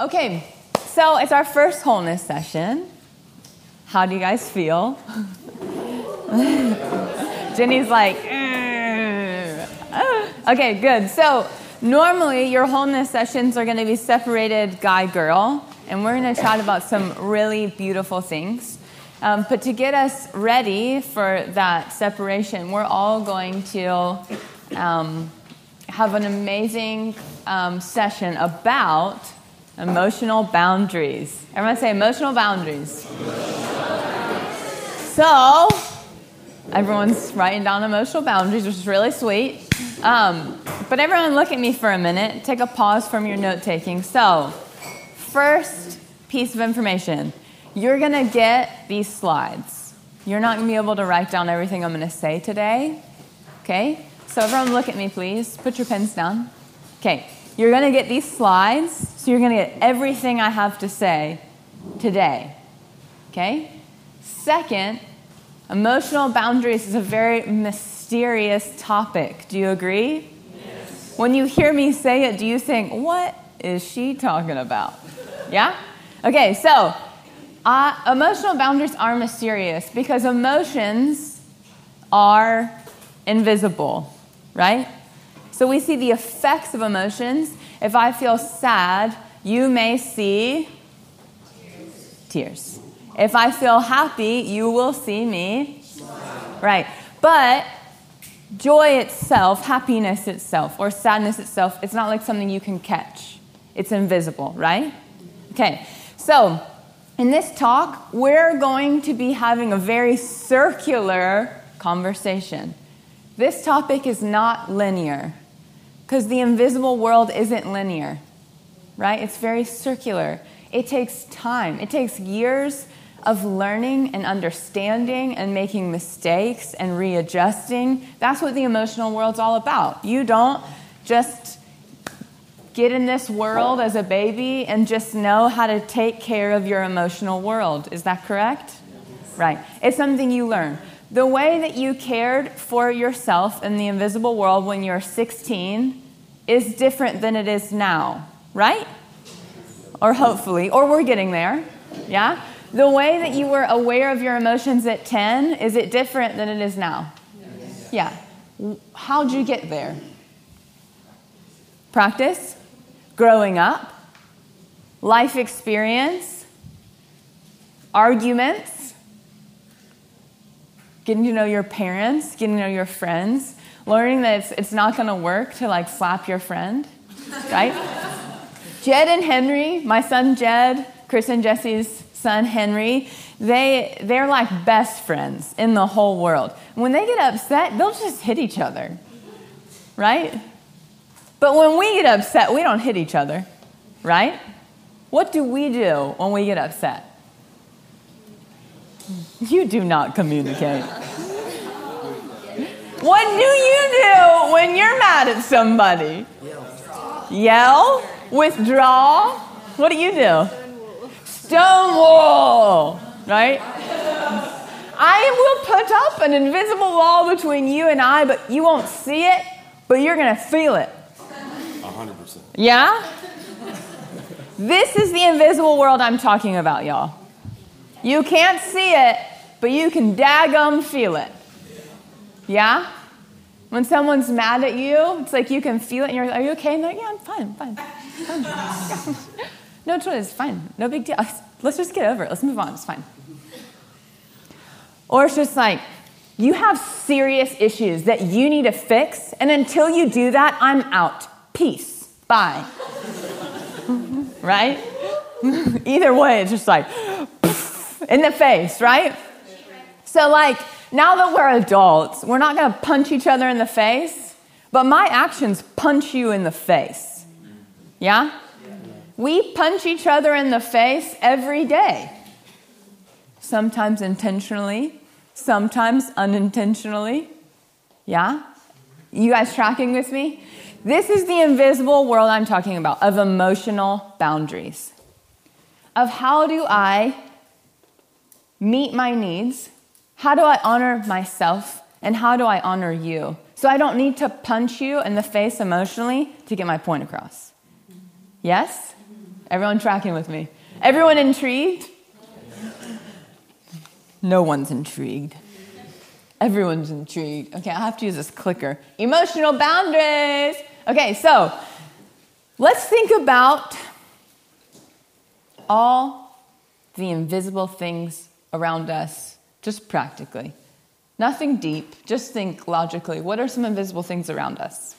Okay, so it's our first wholeness session. How do you guys feel? Jenny's like, okay, good. So normally your wholeness sessions are going to be separated guy girl, and we're going to chat about some really beautiful things. Um, but to get us ready for that separation, we're all going to um, have an amazing um, session about emotional boundaries. Everyone say emotional boundaries. So, everyone's writing down emotional boundaries, which is really sweet. Um, but everyone, look at me for a minute. Take a pause from your note taking. So, first piece of information you're going to get these slides. You're not going to be able to write down everything I'm going to say today. Okay? So, everyone, look at me, please. Put your pens down. Okay. You're going to get these slides, so you're going to get everything I have to say today. Okay? Second, emotional boundaries is a very mysterious topic. Do you agree? Yes. When you hear me say it, do you think, what is she talking about? Yeah? Okay, so uh, emotional boundaries are mysterious because emotions are invisible, right? So we see the effects of emotions. If I feel sad, you may see tears. If I feel happy, you will see me. Right. But joy itself, happiness itself, or sadness itself, it's not like something you can catch. It's invisible, right? Okay. So, in this talk, we're going to be having a very circular conversation. This topic is not linear because the invisible world isn't linear, right? It's very circular. It takes time, it takes years of learning and understanding and making mistakes and readjusting. That's what the emotional world's all about. You don't just get in this world as a baby and just know how to take care of your emotional world. Is that correct? Right. It's something you learn. The way that you cared for yourself in the invisible world when you're 16 is different than it is now, right? Or hopefully, or we're getting there. Yeah? The way that you were aware of your emotions at 10, is it different than it is now? Yes. Yeah. How'd you get there? Practice? Growing up? Life experience? Arguments? getting to know your parents, getting to know your friends, learning that it's, it's not going to work to like slap your friend, right? Jed and Henry, my son Jed, Chris and Jesse's son Henry, they, they're like best friends in the whole world. When they get upset, they'll just hit each other, right? But when we get upset, we don't hit each other, right? What do we do when we get upset? You do not communicate. What do you do when you're mad at somebody? Yell? Withdraw? What do you do? Stonewall, right? I will put up an invisible wall between you and I, but you won't see it, but you're going to feel it. 100%. Yeah? This is the invisible world I'm talking about, y'all. You can't see it, but you can daggum feel it. Yeah? When someone's mad at you, it's like you can feel it and you're like, Are you okay? And they're like, Yeah, I'm fine, I'm fine. fine. no choice, it's fine. No big deal. Let's just get over it. Let's move on. It's fine. Or it's just like, you have serious issues that you need to fix, and until you do that, I'm out. Peace. Bye. right? Either way, it's just like, in the face, right? So, like, now that we're adults, we're not gonna punch each other in the face, but my actions punch you in the face. Yeah? We punch each other in the face every day. Sometimes intentionally, sometimes unintentionally. Yeah? You guys tracking with me? This is the invisible world I'm talking about of emotional boundaries. Of how do I meet my needs? How do I honor myself? And how do I honor you? So I don't need to punch you in the face emotionally to get my point across. Yes? Everyone tracking with me? Everyone intrigued? No one's intrigued. Everyone's intrigued. Okay, I have to use this clicker. Emotional boundaries. Okay, so let's think about all the invisible things around us, just practically. Nothing deep, just think logically. What are some invisible things around us?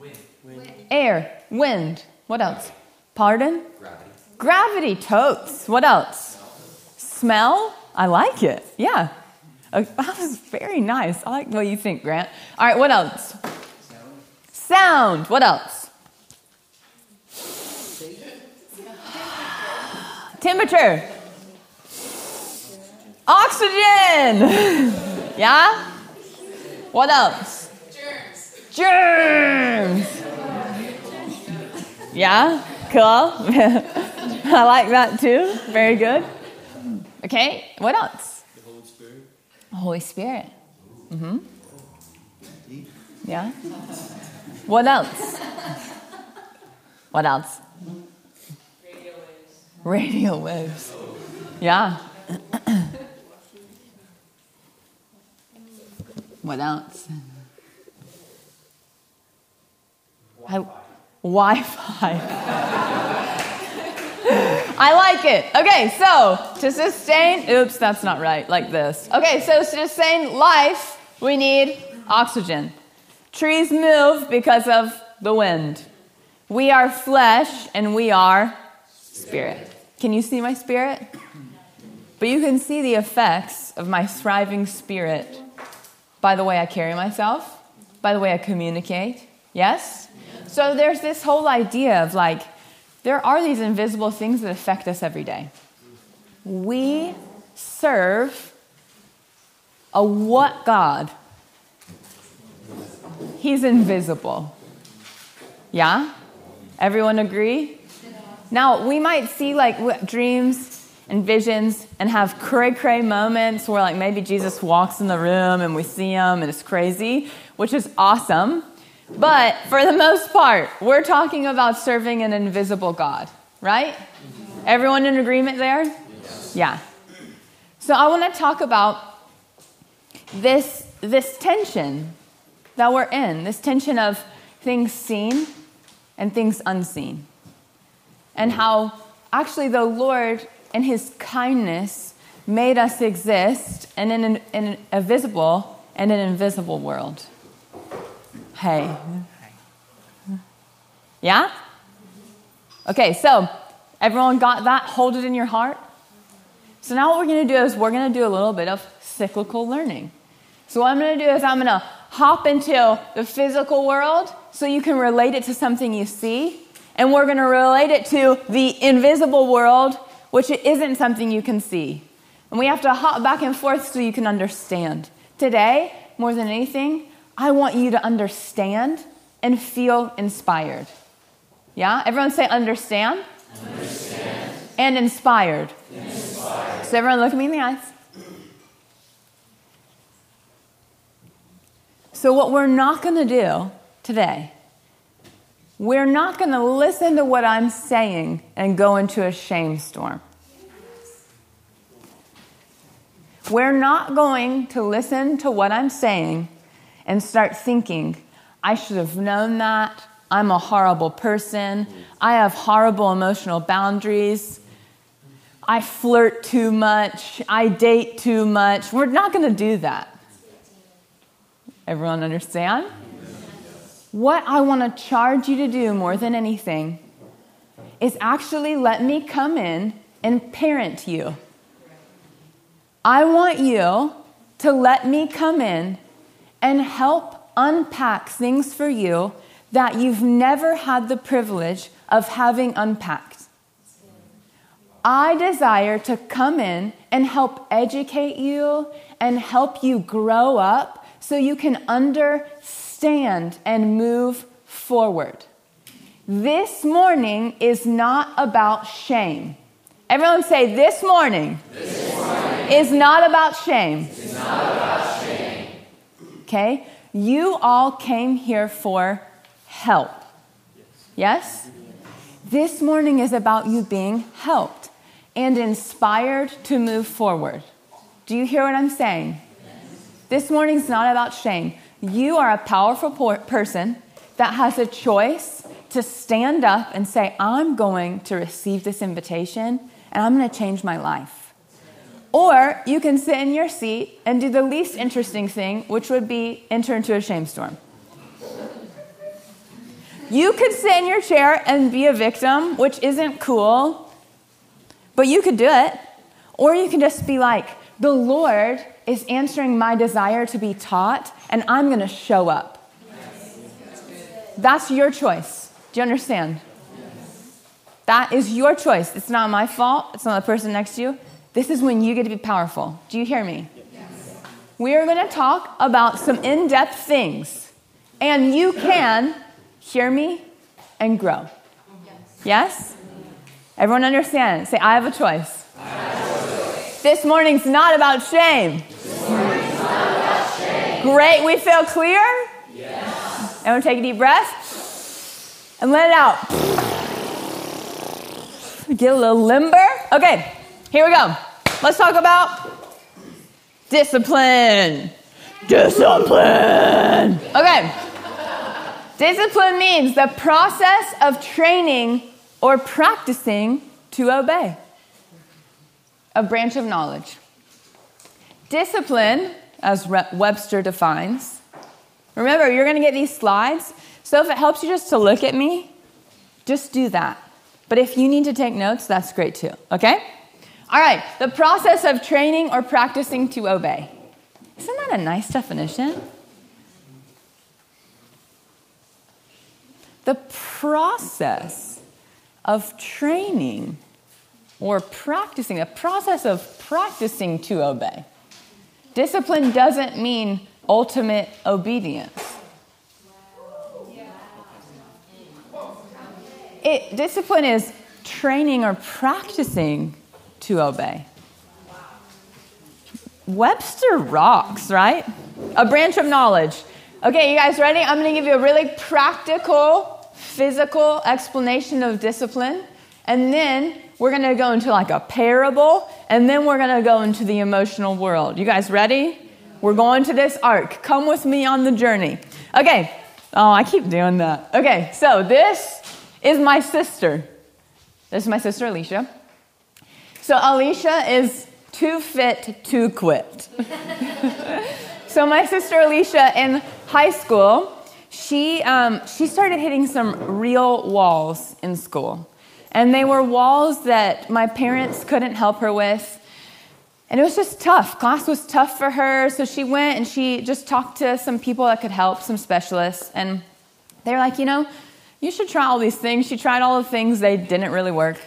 Wind. wind. Air, wind. What else? Pardon? Gravity. Gravity, totes. What else? Smell? I like it. Yeah. Uh, that was very nice. I like what you think, Grant. All right, what else? Sound. Sound. What else? Temperature. Oxygen. yeah? What else? Germs. Germs. Yeah? Cool. I like that too. Very good. Okay, what else? The Holy Spirit. Holy Spirit. Mm-hmm. Yeah. What else? What else? Radio waves. Radio waves. Yeah. what else? Wi Fi. I like it. Okay, so to sustain, oops, that's not right, like this. Okay, so to sustain life, we need oxygen. Trees move because of the wind. We are flesh and we are spirit. Can you see my spirit? But you can see the effects of my thriving spirit by the way I carry myself, by the way I communicate. Yes? So there's this whole idea of like, there are these invisible things that affect us every day. We serve a what God? He's invisible. Yeah? Everyone agree? Now, we might see like dreams and visions and have cray cray moments where like maybe Jesus walks in the room and we see him and it's crazy, which is awesome. But for the most part, we're talking about serving an invisible God, right? Everyone in agreement there? Yes. Yeah. So I want to talk about this, this tension that we're in, this tension of things seen and things unseen. And how actually the Lord, in His kindness, made us exist in an, in a visible and an invisible world. Hey. Yeah? Okay, so everyone got that? Hold it in your heart. So now what we're going to do is we're going to do a little bit of cyclical learning. So what I'm going to do is I'm going to hop into the physical world so you can relate it to something you see, and we're going to relate it to the invisible world, which isn't something you can see. And we have to hop back and forth so you can understand. Today, more than anything, I want you to understand and feel inspired. Yeah? Everyone say understand. Understand. And inspired. inspired. So everyone look me in the eyes. So what we're not going to do today, we're not going to listen to what I'm saying and go into a shame storm. We're not going to listen to what I'm saying and start thinking, I should have known that. I'm a horrible person. I have horrible emotional boundaries. I flirt too much. I date too much. We're not going to do that. Everyone understand? What I want to charge you to do more than anything is actually let me come in and parent you. I want you to let me come in and help unpack things for you that you've never had the privilege of having unpacked. I desire to come in and help educate you and help you grow up so you can understand and move forward. This morning is not about shame. Everyone say, This morning, this morning is not about shame. Okay? You all came here for help. Yes? This morning is about you being helped and inspired to move forward. Do you hear what I'm saying? This morning's not about shame. You are a powerful por- person that has a choice to stand up and say, I'm going to receive this invitation and I'm going to change my life. Or you can sit in your seat and do the least interesting thing, which would be enter into a shame storm. You could sit in your chair and be a victim, which isn't cool, but you could do it. Or you can just be like, the Lord is answering my desire to be taught, and I'm going to show up. That's your choice. Do you understand? That is your choice. It's not my fault. It's not the person next to you. This is when you get to be powerful. Do you hear me? We are going to talk about some in depth things, and you can hear me and grow. Yes? Everyone understand? Say, I have a choice. This morning's not about shame. Great. We feel clear? Yes. Everyone take a deep breath and let it out. Get a little limber. Okay, here we go. Let's talk about discipline. Discipline. Okay. Discipline means the process of training or practicing to obey. A branch of knowledge. Discipline, as Webster defines, remember, you're going to get these slides. So if it helps you just to look at me, just do that. But if you need to take notes, that's great too, okay? All right, the process of training or practicing to obey. Isn't that a nice definition? The process of training or practicing, the process of practicing to obey. Discipline doesn't mean ultimate obedience. It, discipline is training or practicing to obey. Webster rocks, right? A branch of knowledge. Okay, you guys ready? I'm going to give you a really practical, physical explanation of discipline. And then we're going to go into like a parable. And then we're going to go into the emotional world. You guys ready? We're going to this arc. Come with me on the journey. Okay. Oh, I keep doing that. Okay, so this is my sister. This is my sister, Alicia. So, Alicia is too fit to quit. so, my sister, Alicia, in high school, she, um, she started hitting some real walls in school. And they were walls that my parents couldn't help her with. And it was just tough. Class was tough for her. So she went and she just talked to some people that could help, some specialists. And they were like, you know, you should try all these things. She tried all the things, they didn't really work.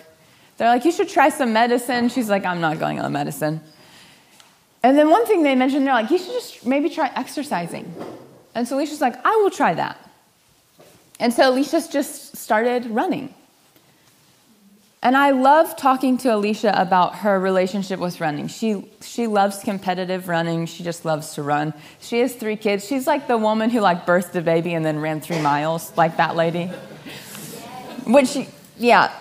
They're like, you should try some medicine. She's like, I'm not going on medicine. And then one thing they mentioned, they're like, you should just maybe try exercising. And so Alicia's like, I will try that. And so Alicia's just started running. And I love talking to Alicia about her relationship with running. She, she loves competitive running. She just loves to run. She has three kids. She's like the woman who like birthed a baby and then ran three miles, like that lady. Which, yeah,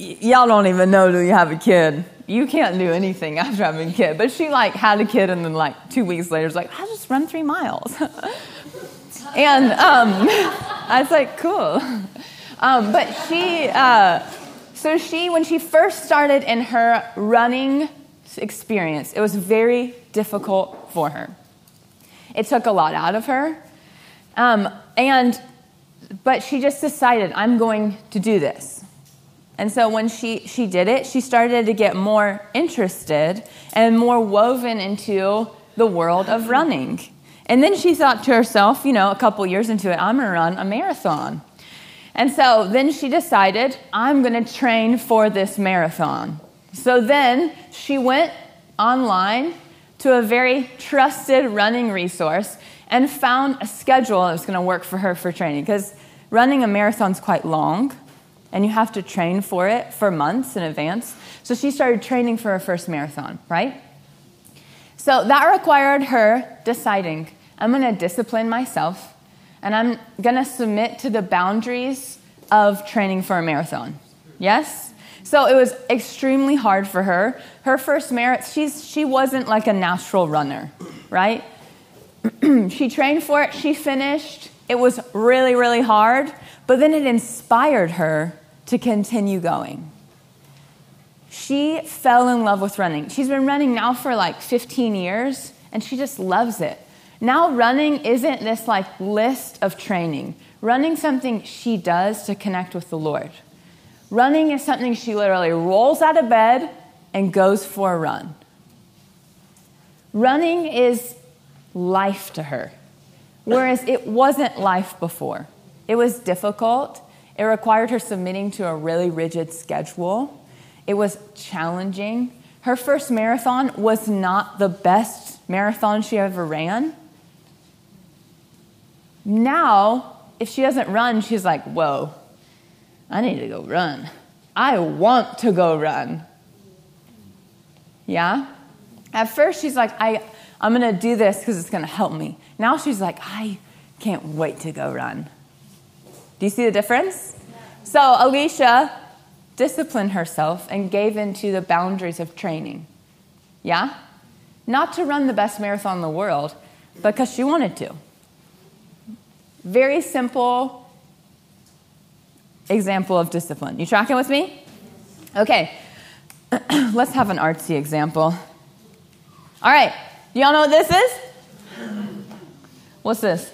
y- y'all don't even know do you have a kid. You can't do anything after having a kid. But she like had a kid and then like two weeks later was like, I just run three miles. and um, I was like, cool. Um, but she, uh, so she, when she first started in her running experience, it was very difficult for her. It took a lot out of her. Um, and, but she just decided, I'm going to do this. And so when she, she did it, she started to get more interested and more woven into the world of running. And then she thought to herself, you know, a couple years into it, I'm going to run a marathon. And so then she decided, I'm going to train for this marathon. So then she went online to a very trusted running resource and found a schedule that was going to work for her for training. Because running a marathon is quite long, and you have to train for it for months in advance. So she started training for her first marathon, right? So that required her deciding, I'm going to discipline myself and I'm going to submit to the boundaries of training for a marathon. Yes? So it was extremely hard for her. Her first merit, she's, she wasn't like a natural runner, right? she trained for it, she finished. It was really, really hard, but then it inspired her to continue going. She fell in love with running. She's been running now for like 15 years, and she just loves it. Now, running isn't this like list of training. Running something she does to connect with the Lord. Running is something she literally rolls out of bed and goes for a run. Running is life to her, whereas it wasn't life before. It was difficult. It required her submitting to a really rigid schedule. It was challenging. Her first marathon was not the best marathon she ever ran. Now, if she doesn't run, she's like, whoa, I need to go run. I want to go run. Yeah? At first, she's like, I, I'm going to do this because it's going to help me. Now she's like, I can't wait to go run. Do you see the difference? So Alicia disciplined herself and gave into the boundaries of training. Yeah? Not to run the best marathon in the world, because she wanted to. Very simple example of discipline. You tracking with me? Okay. Let's have an artsy example. All right. Y'all know what this is? What's this?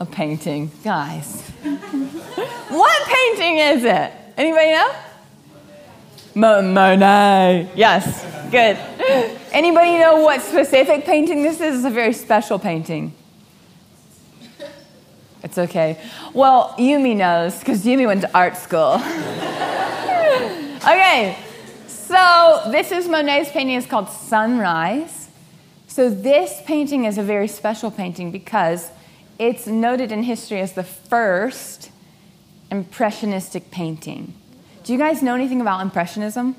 A painting. Guys. what painting is it? Anybody know? Mo- Monet. Yes. Good. Anybody know what specific painting this is? It's a very special painting. It's okay. Well, Yumi knows because Yumi went to art school. okay, so this is Monet's painting. It's called Sunrise. So this painting is a very special painting because it's noted in history as the first impressionistic painting. Do you guys know anything about impressionism?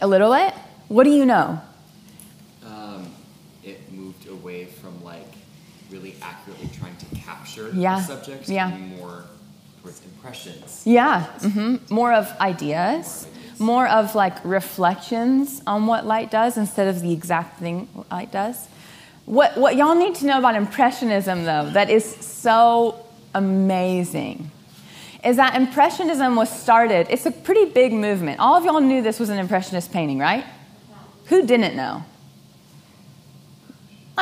A little bit? What do you know? Um, it moved away from like really accurately trying to capture Yeah, the subject yeah. more towards impressions. Yeah, hmm more of ideas, more of like reflections on what light does instead of the exact thing light does. What, what y'all need to know about Impressionism, though, that is so amazing, is that Impressionism was started, it's a pretty big movement. All of y'all knew this was an Impressionist painting, right? Who didn't know?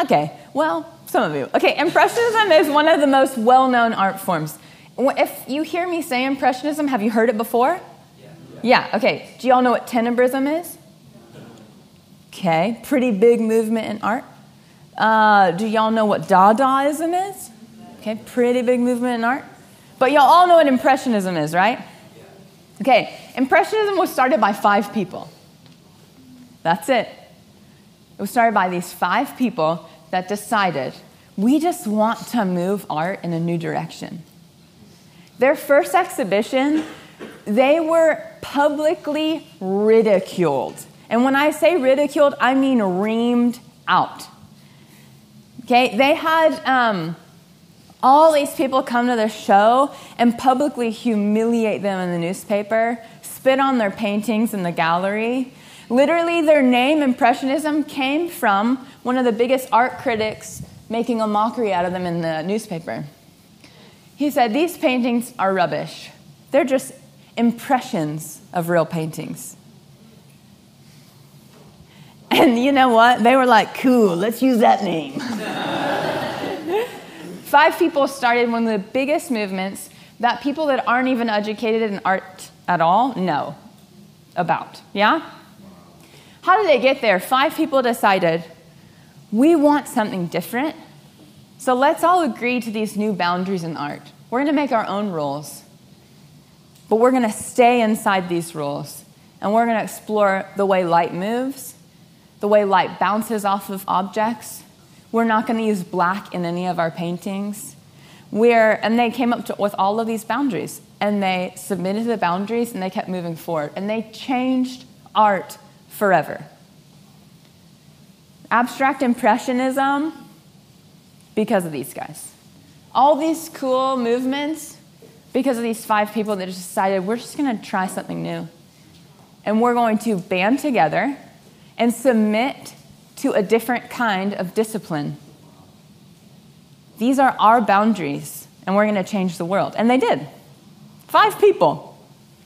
Okay, well, some of you. Okay, Impressionism is one of the most well known art forms. If you hear me say Impressionism, have you heard it before? Yeah, yeah okay. Do y'all know what tenebrism is? Okay, pretty big movement in art. Uh, do y'all know what Dadaism is? Okay, pretty big movement in art. But y'all all know what Impressionism is, right? Okay, Impressionism was started by five people. That's it. It was started by these five people that decided we just want to move art in a new direction. Their first exhibition, they were publicly ridiculed. And when I say ridiculed, I mean reamed out. Okay, they had um, all these people come to the show and publicly humiliate them in the newspaper, spit on their paintings in the gallery. Literally, their name, Impressionism, came from one of the biggest art critics making a mockery out of them in the newspaper. He said, These paintings are rubbish. They're just impressions of real paintings. And you know what? They were like, cool, let's use that name. Five people started one of the biggest movements that people that aren't even educated in art at all know about. Yeah? How did they get there? Five people decided, we want something different. So let's all agree to these new boundaries in art. We're going to make our own rules, but we're going to stay inside these rules. And we're going to explore the way light moves, the way light bounces off of objects. We're not going to use black in any of our paintings. We're, and they came up to, with all of these boundaries, and they submitted the boundaries, and they kept moving forward. And they changed art forever. Abstract Impressionism, because of these guys. All these cool movements because of these five people that just decided we're just going to try something new. And we're going to band together and submit to a different kind of discipline. These are our boundaries, and we're going to change the world. And they did. Five people.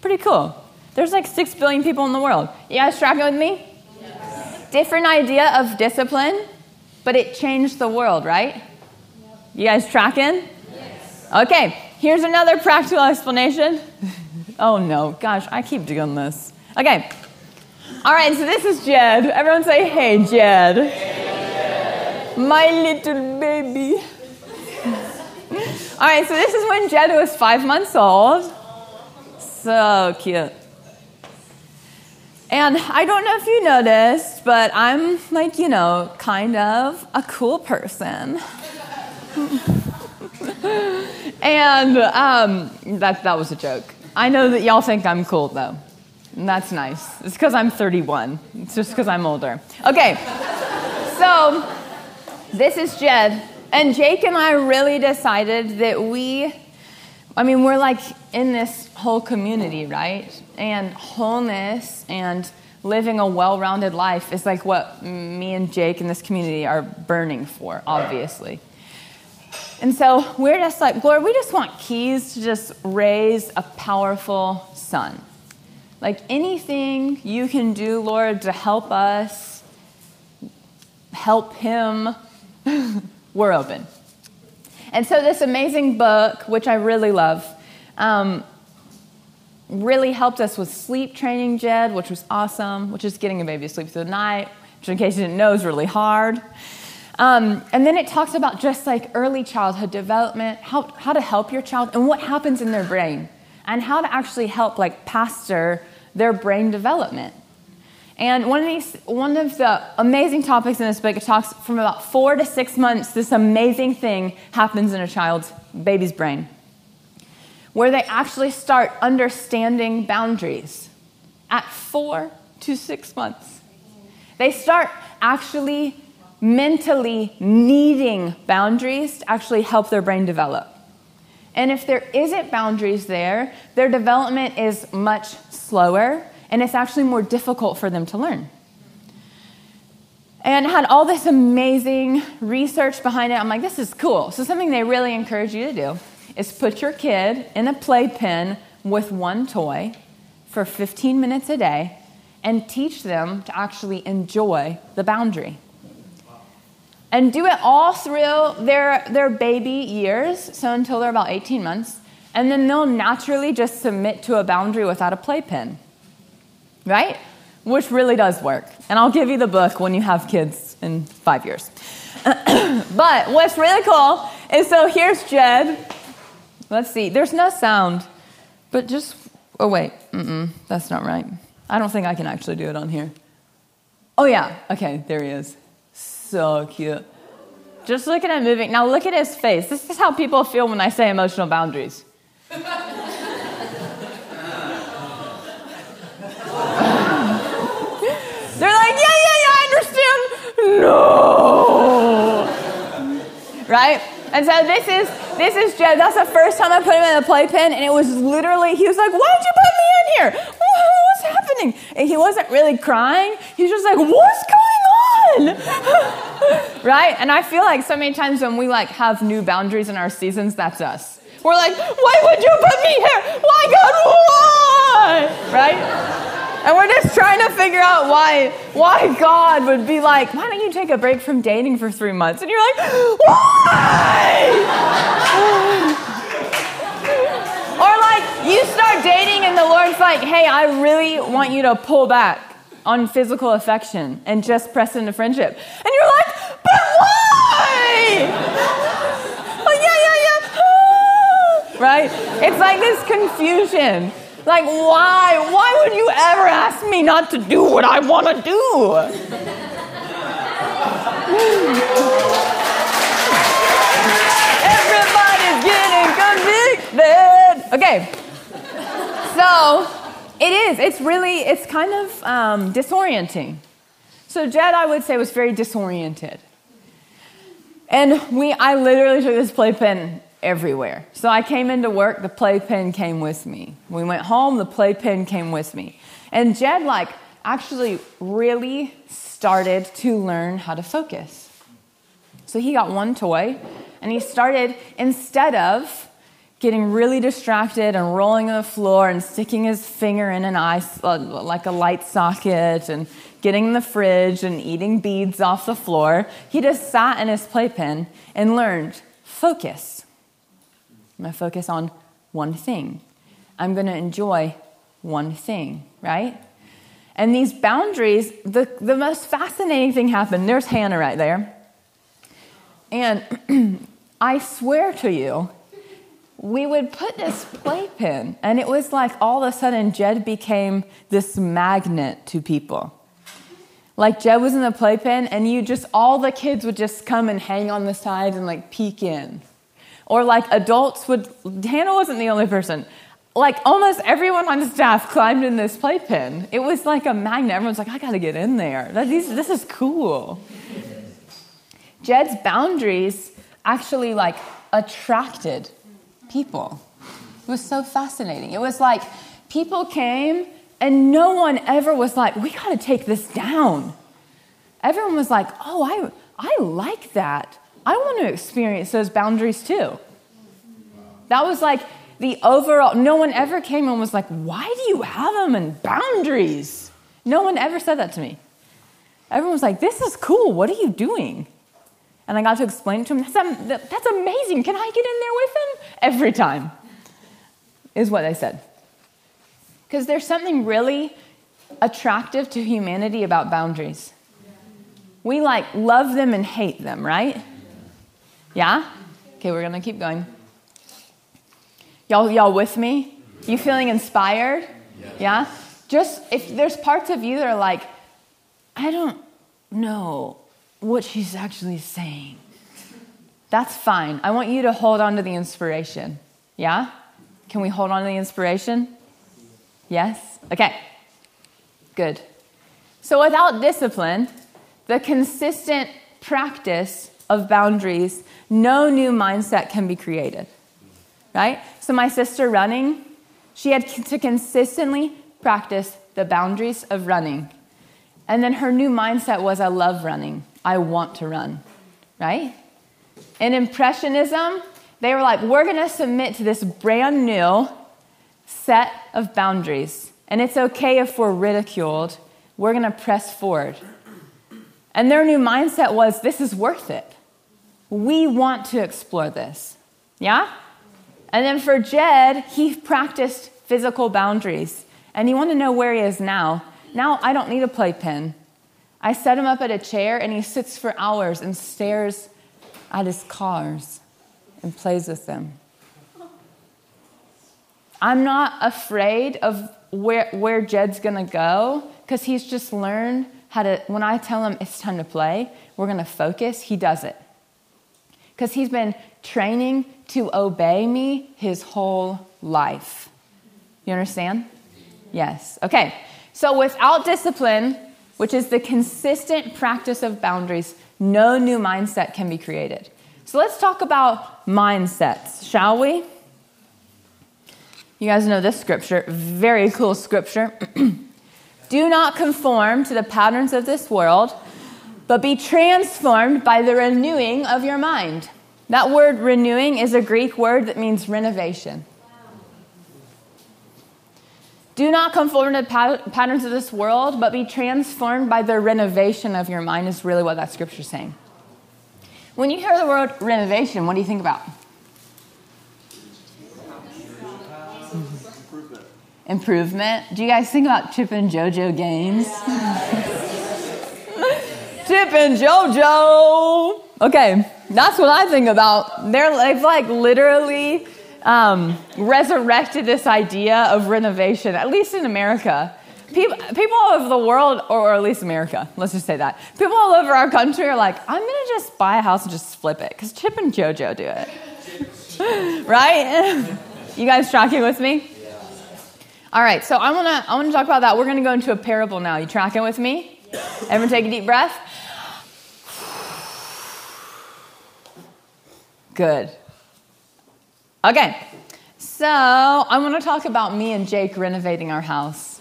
Pretty cool. There's like six billion people in the world. You guys tracking with me? Yes. Different idea of discipline, but it changed the world, right? You guys tracking? Yes. Okay, here's another practical explanation. oh no, gosh, I keep doing this. Okay. All right, so this is Jed. Everyone say, hey, Jed. Hey, Jed. My little baby. All right, so this is when Jed was five months old. So cute. And I don't know if you noticed, but I'm like, you know, kind of a cool person. and um, that, that was a joke. I know that y'all think I'm cool, though. And that's nice. It's because I'm 31. It's just because I'm older. Okay, so this is Jed. And Jake and I really decided that we, I mean, we're like in this whole community, right? And wholeness and living a well rounded life is like what me and Jake in this community are burning for, obviously. And so we're just like, Lord, we just want keys to just raise a powerful son. Like anything you can do, Lord, to help us, help him, we're open. And so, this amazing book, which I really love, um, really helped us with sleep training, Jed, which was awesome, which is getting a baby to sleep through the night, which, in case you didn't know, is really hard. Um, and then it talks about just like early childhood development, how, how to help your child, and what happens in their brain, and how to actually help like pastor their brain development. And one of these, one of the amazing topics in this book, it talks from about four to six months, this amazing thing happens in a child's baby's brain, where they actually start understanding boundaries at four to six months. They start actually mentally needing boundaries to actually help their brain develop. And if there isn't boundaries there, their development is much slower and it's actually more difficult for them to learn. And had all this amazing research behind it. I'm like, this is cool. So, something they really encourage you to do is put your kid in a playpen with one toy for 15 minutes a day and teach them to actually enjoy the boundary. And do it all through their, their baby years, so until they're about 18 months. And then they'll naturally just submit to a boundary without a playpen right? Which really does work. And I'll give you the book when you have kids in five years. but what's really cool is so here's Jed. Let's see, there's no sound, but just, oh wait, Mm-mm, that's not right. I don't think I can actually do it on here. Oh yeah, okay, there he is. So cute. Just look at him moving. Now look at his face. This is how people feel when I say emotional boundaries. They're like, yeah, yeah, yeah, I understand. No. Right? And so this is this is Jed. That's the first time I put him in the playpen, and it was literally he was like, "Why did you put me in here? What's happening?" And he wasn't really crying. He's just like, "What's going on?" right? And I feel like so many times when we like have new boundaries in our seasons, that's us. We're like, "Why would you put me here? Why God? Why?" Right? And we're just trying to figure out why, why God would be like, why don't you take a break from dating for three months? And you're like, why? or like, you start dating and the Lord's like, hey, I really want you to pull back on physical affection and just press into friendship. And you're like, but why? like, yeah, yeah, yeah. right? It's like this confusion. Like, why? Why would you ever ask me not to do what I want to do? Everybody's getting convicted. Okay. So, it is. It's really, it's kind of um, disorienting. So, Jed, I would say, was very disoriented. And we, I literally took this playpen everywhere. So I came into work, the playpen came with me. We went home, the playpen came with me. And Jed, like, actually really started to learn how to focus. So he got one toy and he started, instead of getting really distracted and rolling on the floor and sticking his finger in an eye, uh, like a light socket, and getting in the fridge and eating beads off the floor, he just sat in his playpen and learned focus. I'm going to focus on one thing. I'm going to enjoy one thing, right? And these boundaries, the, the most fascinating thing happened. There's Hannah right there. And I swear to you, we would put this playpen, and it was like all of a sudden Jed became this magnet to people. Like Jed was in the playpen, and you just, all the kids would just come and hang on the sides and like peek in. Or like adults would, Hannah wasn't the only person. Like almost everyone on staff climbed in this playpen. It was like a magnet. Everyone's like, I gotta get in there. This is cool. Jed's boundaries actually like attracted people. It was so fascinating. It was like people came and no one ever was like, we got to take this down. Everyone was like, oh, I, I like that. I want to experience those boundaries too. That was like the overall, no one ever came and was like, why do you have them and boundaries? No one ever said that to me. Everyone was like, this is cool. What are you doing? And I got to explain to him, that's, that's amazing. Can I get in there with him? Every time, is what they said. Because there's something really attractive to humanity about boundaries. We like love them and hate them, right? Yeah? Okay, we're gonna keep going. Y'all, y'all with me? You feeling inspired? Yeah? Just if there's parts of you that are like, I don't know what she's actually saying. That's fine. I want you to hold on to the inspiration. Yeah? Can we hold on to the inspiration? Yes? Okay. Good. So, without discipline, the consistent practice of boundaries, no new mindset can be created. Right? So, my sister running, she had to consistently practice the boundaries of running. And then her new mindset was I love running. I want to run, right? In Impressionism, they were like, we're going to submit to this brand new set of boundaries. And it's okay if we're ridiculed, we're going to press forward. And their new mindset was this is worth it. We want to explore this. Yeah? And then for Jed, he practiced physical boundaries. And you want to know where he is now? Now I don't need a playpen. I set him up at a chair and he sits for hours and stares at his cars and plays with them. I'm not afraid of where, where Jed's gonna go because he's just learned how to, when I tell him it's time to play, we're gonna focus, he does it. Because he's been training to obey me his whole life. You understand? Yes. Okay. So without discipline, which is the consistent practice of boundaries, no new mindset can be created. So let's talk about mindsets, shall we? You guys know this scripture, very cool scripture. Do not conform to the patterns of this world, but be transformed by the renewing of your mind. That word renewing is a Greek word that means renovation. Do not conform to the patterns of this world, but be transformed by the renovation of your mind, is really what that scripture is saying. When you hear the word renovation, what do you think about? Improvement. Improvement. Do you guys think about Chip and JoJo Gaines? Chip and JoJo. Okay, that's what I think about. They're they've like literally um, resurrected this idea of renovation, at least in America. People, people all over the world, or at least America, let's just say that. People all over our country are like, I'm to just buy a house and just flip it, because Chip and JoJo do it. right? you guys tracking with me? All right, so I want to I want to talk about that. We're to go into a parable now. You tracking with me? Everyone take a deep breath. Good. Okay, so I want to talk about me and Jake renovating our house.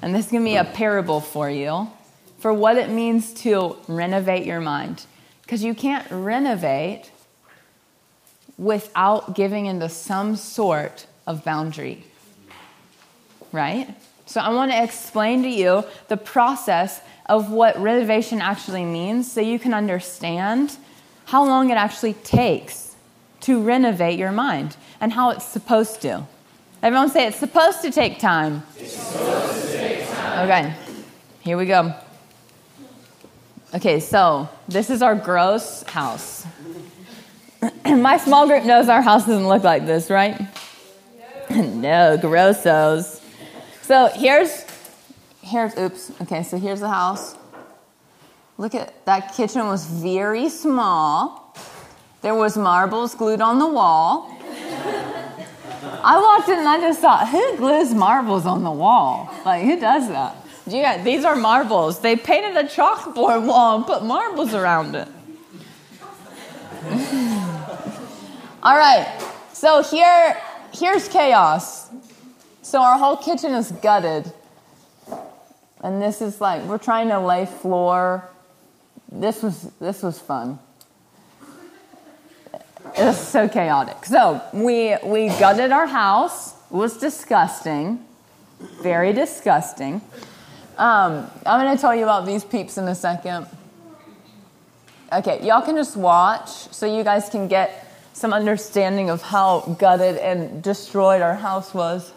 And this is going to be a parable for you for what it means to renovate your mind. Because you can't renovate without giving into some sort of boundary. Right? So I want to explain to you the process of what renovation actually means so you can understand how long it actually takes to renovate your mind and how it's supposed to. Everyone say it's supposed to take time. Take time. Okay, here we go. Okay, so this is our gross house. My small group knows our house doesn't look like this, right? no, grossos. So here's, here's, oops. Okay, so here's the house. Look at that kitchen was very small. There was marbles glued on the wall. I walked in and I just thought, who glues marbles on the wall? Like, who does that? Yeah, these are marbles. They painted a chalkboard wall and put marbles around it. All right, so here, here's chaos. So our whole kitchen is gutted. And this is like, we're trying to lay floor. This was, this was fun. It was so chaotic. So we, we gutted our house. It was disgusting. Very disgusting. Um, I'm going to tell you about these peeps in a second. Okay, y'all can just watch so you guys can get some understanding of how gutted and destroyed our house was.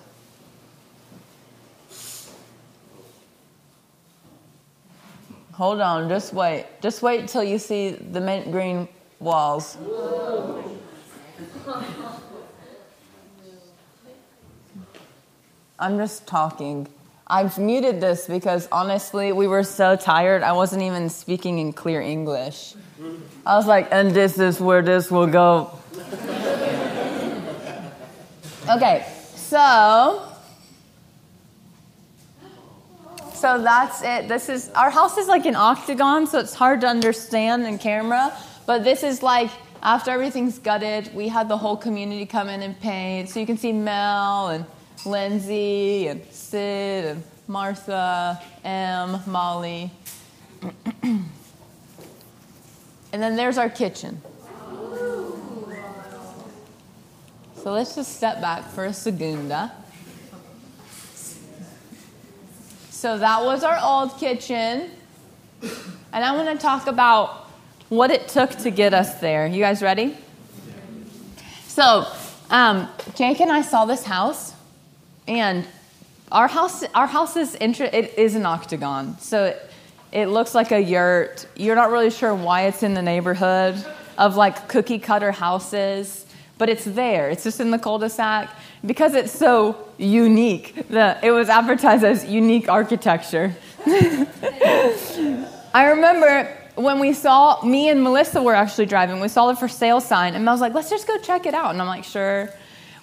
Hold on, just wait. Just wait till you see the mint green walls. I'm just talking. I've muted this because honestly, we were so tired, I wasn't even speaking in clear English. I was like, and this is where this will go. okay, so. So that's it. This is our house is like an octagon, so it's hard to understand in camera. But this is like after everything's gutted, we had the whole community come in and paint. So you can see Mel and Lindsay and Sid and Martha, M, Molly. and then there's our kitchen. So let's just step back for a segunda. So that was our old kitchen. And I want to talk about what it took to get us there. You guys ready? So, um, Jake and I saw this house, and our house, our house is inter- it is an octagon, so it, it looks like a yurt. You're not really sure why it's in the neighborhood of like cookie cutter houses, but it's there. It's just in the cul-de-sac because it's so unique. The, it was advertised as unique architecture. I remember when we saw me and Melissa were actually driving, we saw the for sale sign, and I was like, let's just go check it out. And I'm like, sure.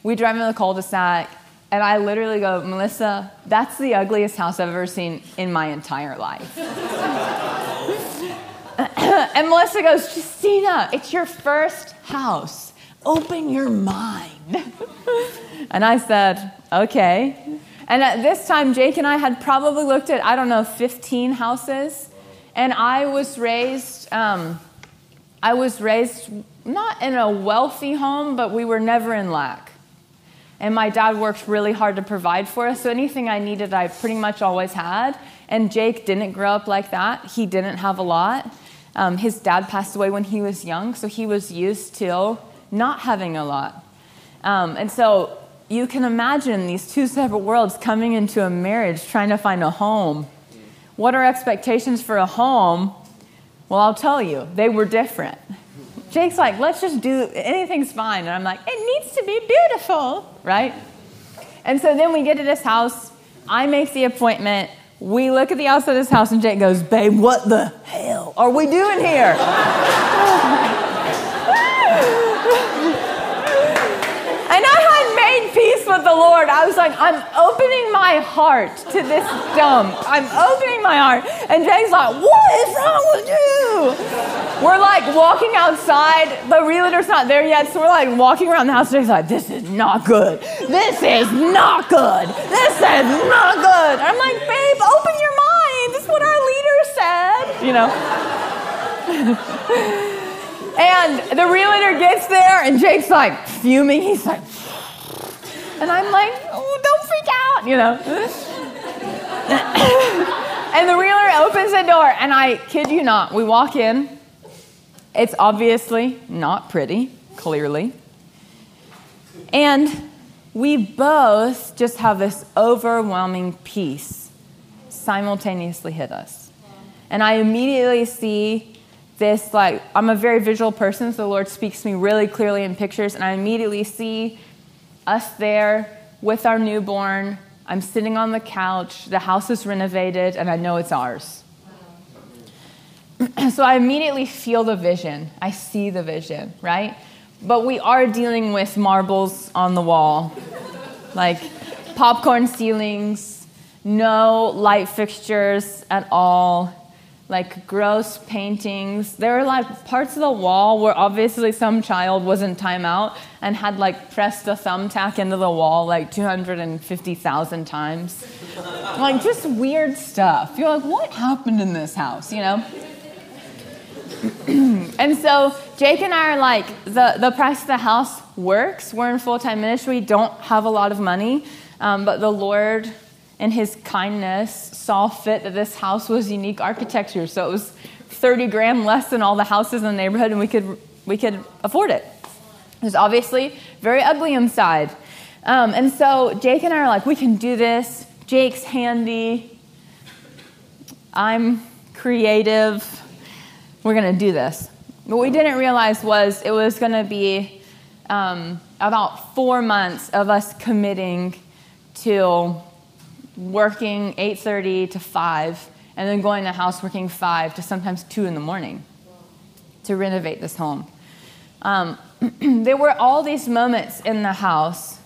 We drive in the cul-de-sac, and I literally go, Melissa, that's the ugliest house I've ever seen in my entire life. and Melissa goes, Justina, it's your first house. Open your mind. and I said, okay. And at this time, Jake and I had probably looked at, I don't know, 15 houses. And I was raised, um, I was raised not in a wealthy home, but we were never in lack. And my dad worked really hard to provide for us. So anything I needed, I pretty much always had. And Jake didn't grow up like that. He didn't have a lot. Um, his dad passed away when he was young, so he was used to not having a lot. Um, and so you can imagine these two separate worlds coming into a marriage, trying to find a home. What are expectations for a home? Well, I'll tell you, they were different. Jake's like, let's just do anything's fine. And I'm like, it needs to be beautiful, right? And so then we get to this house. I make the appointment. We look at the outside of this house, and Jake goes, Babe, what the hell are we doing here? And I had made peace with the Lord. I was like, I'm opening my heart to this dump. I'm opening my heart. And Jake's like, What is wrong with you? we're like walking outside. The realtor's not there yet, so we're like walking around the house. And he's like, "This is not good. This is not good. This is not good." And I'm like, "Babe, open your mind. This is what our leader said." You know. and the realtor gets there, and Jake's like fuming. He's like, and I'm like, "Oh, don't freak out," you know. And the realtor opens the door, and I kid you not, we walk in. It's obviously not pretty, clearly. And we both just have this overwhelming peace simultaneously hit us. And I immediately see this like, I'm a very visual person, so the Lord speaks to me really clearly in pictures, and I immediately see us there with our newborn I'm sitting on the couch, the house is renovated, and I know it's ours. so I immediately feel the vision. I see the vision, right? But we are dealing with marbles on the wall, like popcorn ceilings, no light fixtures at all like gross paintings. There were like parts of the wall where obviously some child was in timeout and had like pressed a thumbtack into the wall like 250,000 times. like just weird stuff. You're like, what happened in this house, you know? and so Jake and I are like, the, the price of the house works. We're in full time ministry, don't have a lot of money, um, but the Lord and his kindness saw fit that this house was unique architecture. So it was 30 grand less than all the houses in the neighborhood, and we could, we could afford it. It was obviously very ugly inside. Um, and so Jake and I are like, we can do this. Jake's handy. I'm creative. We're going to do this. What we didn't realize was it was going to be um, about four months of us committing to working 8.30 to 5 and then going to house working 5 to sometimes 2 in the morning to renovate this home. Um, there were all these moments in the house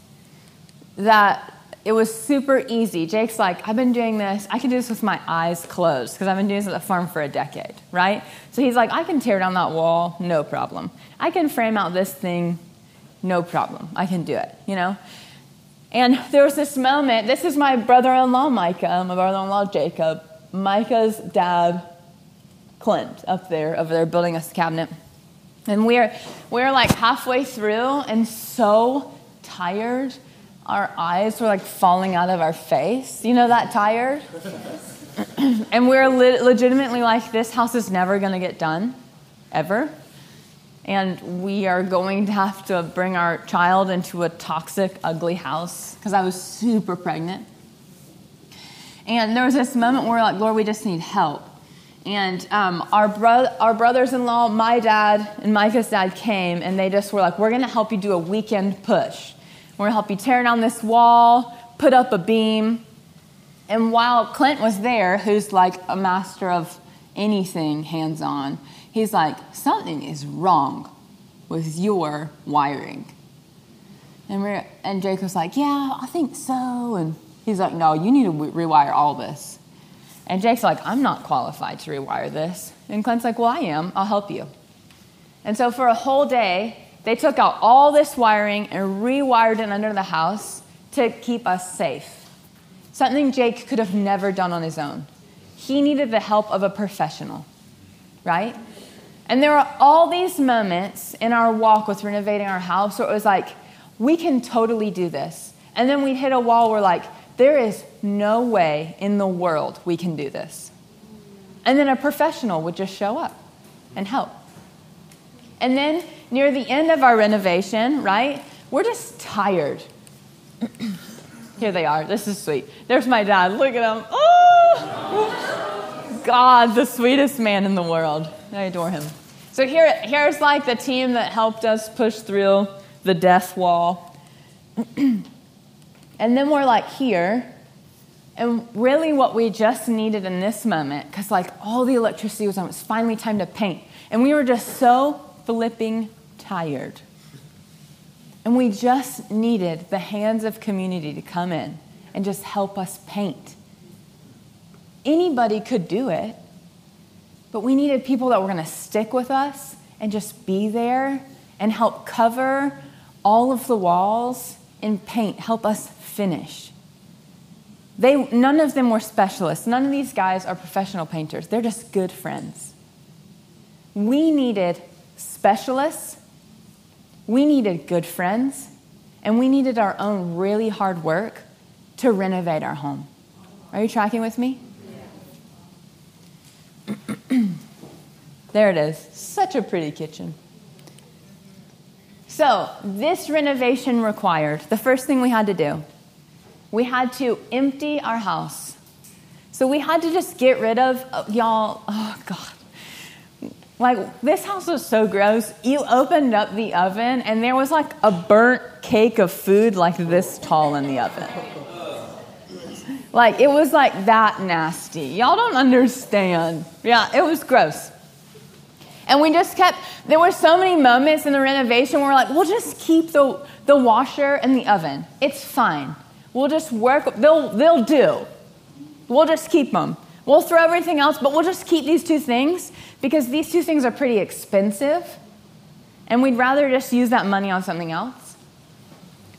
that it was super easy. Jake's like i've been doing this. I can do this with my eyes closed because i've been doing this at the farm for a decade right? So he's like i can tear down that wall no problem. I can frame out this thing no problem. I can do it you know and there was this moment. This is my brother in law, Micah, my brother in law, Jacob, Micah's dad, Clint, up there, over there, building us a cabinet. And we're, we're like halfway through and so tired. Our eyes were like falling out of our face. You know that tired? and we're le- legitimately like, this house is never going to get done, ever and we are going to have to bring our child into a toxic, ugly house because I was super pregnant. And there was this moment where, like, Lord, we just need help. And um, our, bro- our brothers in law, my dad and Micah's dad came, and they just were like, We're going to help you do a weekend push. We're going to help you tear down this wall, put up a beam. And while Clint was there, who's like a master of anything hands on, He's like, something is wrong with your wiring. And, we're, and Jake was like, yeah, I think so. And he's like, no, you need to re- rewire all this. And Jake's like, I'm not qualified to rewire this. And Clint's like, well, I am. I'll help you. And so for a whole day, they took out all this wiring and rewired it under the house to keep us safe. Something Jake could have never done on his own. He needed the help of a professional, right? And there are all these moments in our walk with renovating our house where it was like, we can totally do this. And then we hit a wall where, like, there is no way in the world we can do this. And then a professional would just show up and help. And then near the end of our renovation, right, we're just tired. Here they are. This is sweet. There's my dad. Look at him. Oh! God, the sweetest man in the world. I adore him. So here, here's like the team that helped us push through the death wall. and then we're like here. And really, what we just needed in this moment, because like all the electricity was on, it was finally time to paint. And we were just so flipping tired. And we just needed the hands of community to come in and just help us paint. Anybody could do it. but we needed people that were going to stick with us and just be there and help cover all of the walls in paint, help us finish. They, none of them were specialists. None of these guys are professional painters. They're just good friends. We needed specialists, we needed good friends, and we needed our own really hard work to renovate our home. Are you tracking with me? there it is. Such a pretty kitchen. So, this renovation required the first thing we had to do we had to empty our house. So, we had to just get rid of, uh, y'all, oh God. Like, this house was so gross. You opened up the oven, and there was like a burnt cake of food like this tall in the oven. Like, it was like that nasty. Y'all don't understand. Yeah, it was gross. And we just kept, there were so many moments in the renovation where we're like, we'll just keep the, the washer and the oven. It's fine. We'll just work, they'll, they'll do. We'll just keep them. We'll throw everything else, but we'll just keep these two things because these two things are pretty expensive. And we'd rather just use that money on something else.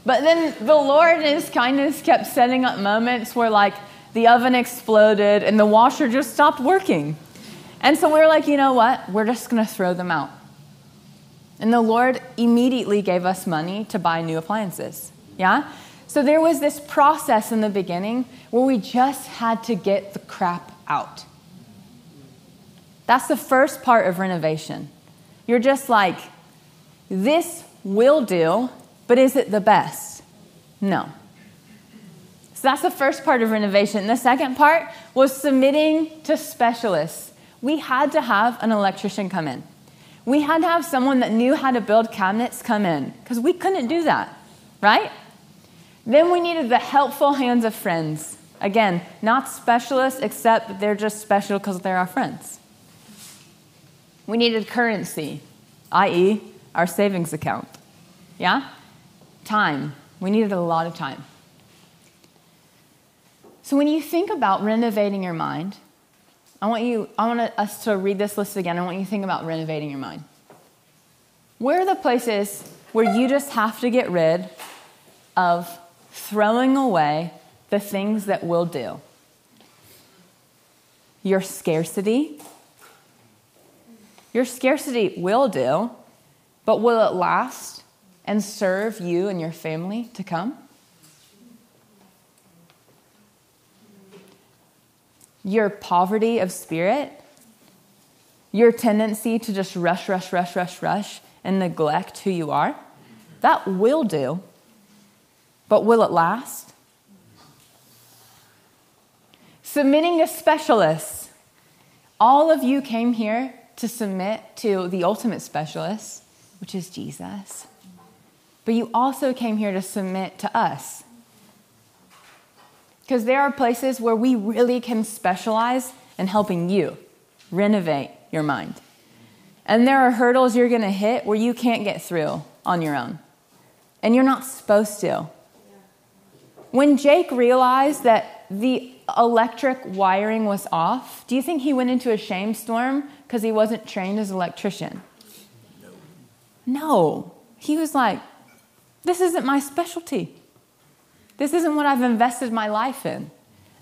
But then the Lord in His kindness kept setting up moments where, like, the oven exploded and the washer just stopped working. And so we were like, you know what? We're just going to throw them out. And the Lord immediately gave us money to buy new appliances. Yeah? So there was this process in the beginning where we just had to get the crap out. That's the first part of renovation. You're just like, this will do, but is it the best? No. So that's the first part of renovation. The second part was submitting to specialists we had to have an electrician come in. We had to have someone that knew how to build cabinets come in because we couldn't do that, right? Then we needed the helpful hands of friends. Again, not specialists, except that they're just special because they're our friends. We needed currency, i.e., our savings account. Yeah? Time. We needed a lot of time. So when you think about renovating your mind, I want you, I want us to read this list again. I want you to think about renovating your mind. Where are the places where you just have to get rid of throwing away the things that will do? Your scarcity. Your scarcity will do, but will it last and serve you and your family to come? your poverty of spirit, your tendency to just rush, rush, rush, rush, rush, and neglect who you are, that will do. But will it last? Submitting to specialists. All of you came here to submit to the ultimate specialist, which is Jesus. But you also came here to submit to us. Because there are places where we really can specialize in helping you renovate your mind. And there are hurdles you're going to hit where you can't get through on your own. And you're not supposed to. When Jake realized that the electric wiring was off, do you think he went into a shame storm because he wasn't trained as an electrician? No. No. He was like, this isn't my specialty. This isn't what I've invested my life in.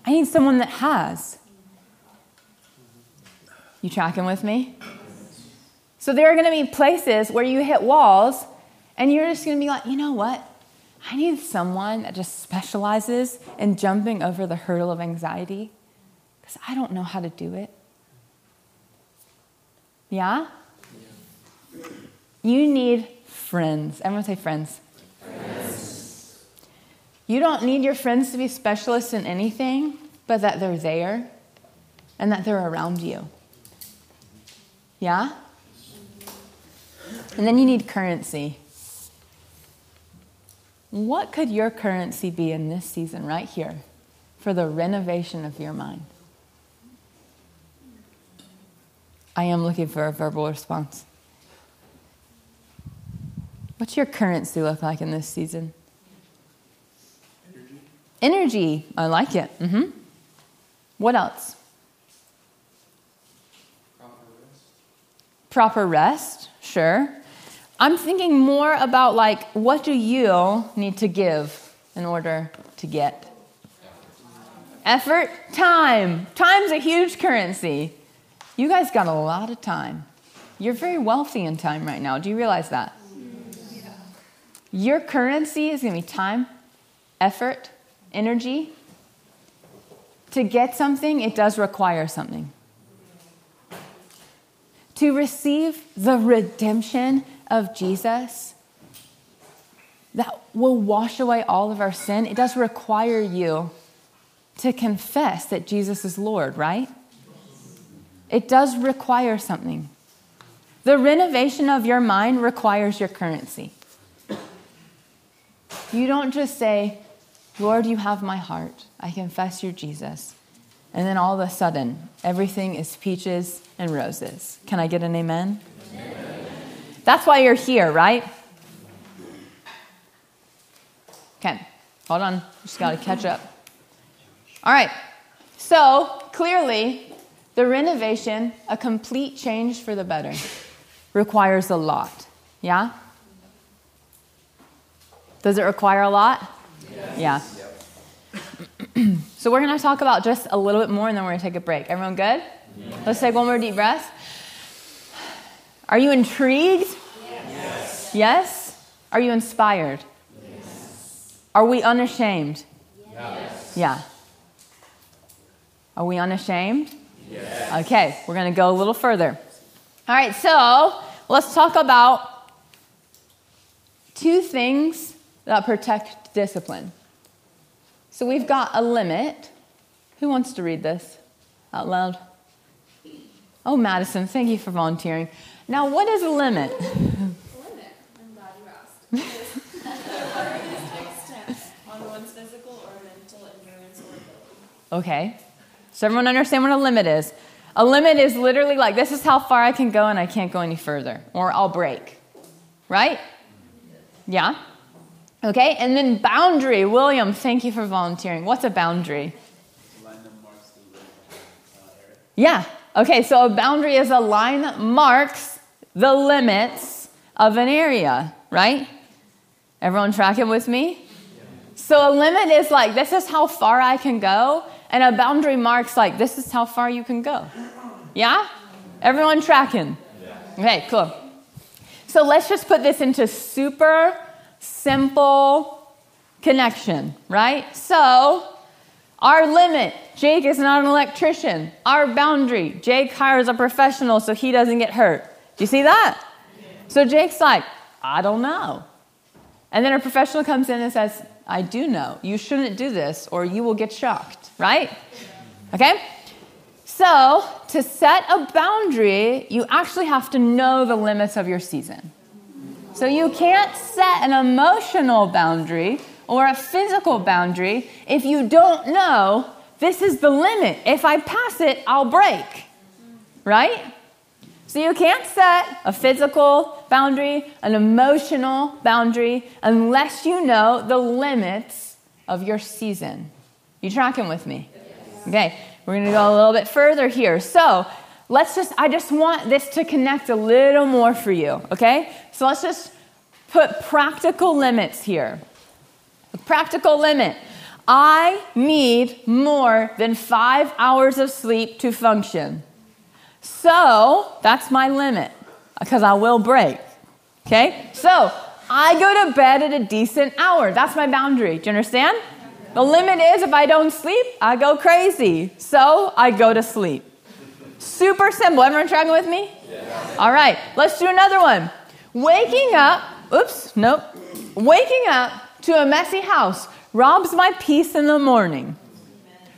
I need someone that has. You tracking with me? So there are going to be places where you hit walls and you're just going to be like, you know what? I need someone that just specializes in jumping over the hurdle of anxiety because I don't know how to do it. Yeah? You need friends. Everyone say friends. You don't need your friends to be specialists in anything, but that they're there and that they're around you. Yeah? And then you need currency. What could your currency be in this season, right here, for the renovation of your mind? I am looking for a verbal response. What's your currency look like in this season? Energy. I like it. Mm-hmm. What else? Proper rest. Proper rest, sure. I'm thinking more about like, what do you need to give in order to get? Effort, time. Time's a huge currency. You guys got a lot of time. You're very wealthy in time right now. Do you realize that? Your currency is going to be time, effort, energy. To get something, it does require something. To receive the redemption of Jesus that will wash away all of our sin, it does require you to confess that Jesus is Lord, right? It does require something. The renovation of your mind requires your currency. You don't just say, Lord, you have my heart. I confess you're Jesus. And then all of a sudden, everything is peaches and roses. Can I get an amen? amen. That's why you're here, right? Okay, hold on. Just got to catch up. All right, so clearly, the renovation, a complete change for the better, requires a lot. Yeah? Does it require a lot? Yes. Yeah. So we're going to talk about just a little bit more and then we're going to take a break. Everyone good? Let's take one more deep breath. Are you intrigued? Yes. Yes? Are you inspired? Yes. Are we unashamed? Yes. Yeah. Are we unashamed? Yes. Okay, we're going to go a little further. All right, so let's talk about two things that protect discipline. So we've got a limit. Who wants to read this out loud? Oh, Madison, thank you for volunteering. Now, what is a limit? A limit. I'm glad you asked. on one's physical or mental endurance or ability. Okay. So everyone understand what a limit is? A limit is literally like this is how far I can go and I can't go any further, or I'll break. Right? Yeah? Okay, and then boundary. William, thank you for volunteering. What's a boundary? Yeah. Okay, so a boundary is a line that marks the limits of an area, right? Everyone tracking with me? So a limit is like, this is how far I can go, and a boundary marks like, this is how far you can go. Yeah? Everyone tracking? Okay, cool. So let's just put this into super simple connection, right? So, our limit Jake is not an electrician. Our boundary Jake hires a professional so he doesn't get hurt. Do you see that? So, Jake's like, I don't know. And then a professional comes in and says, I do know. You shouldn't do this or you will get shocked, right? Okay? So, to set a boundary, you actually have to know the limits of your season. So you can't set an emotional boundary or a physical boundary if you don't know this is the limit. If I pass it, I'll break. Right? So you can't set a physical boundary, an emotional boundary, unless you know the limits of your season. You tracking with me? Okay, we're to go a little bit further here. So let's just, I just want this to connect a little more for you, okay? So let's just put practical limits here. A practical limit. I need more than five hours of sleep to function. So that's my limit because I will break. Okay? So I go to bed at a decent hour. That's my boundary. Do you understand? The limit is if I don't sleep, I go crazy. So I go to sleep. Super simple. Everyone tracking with me? Yeah. All right, let's do another one. Waking up, oops, nope. Waking up to a messy house robs my peace in the morning.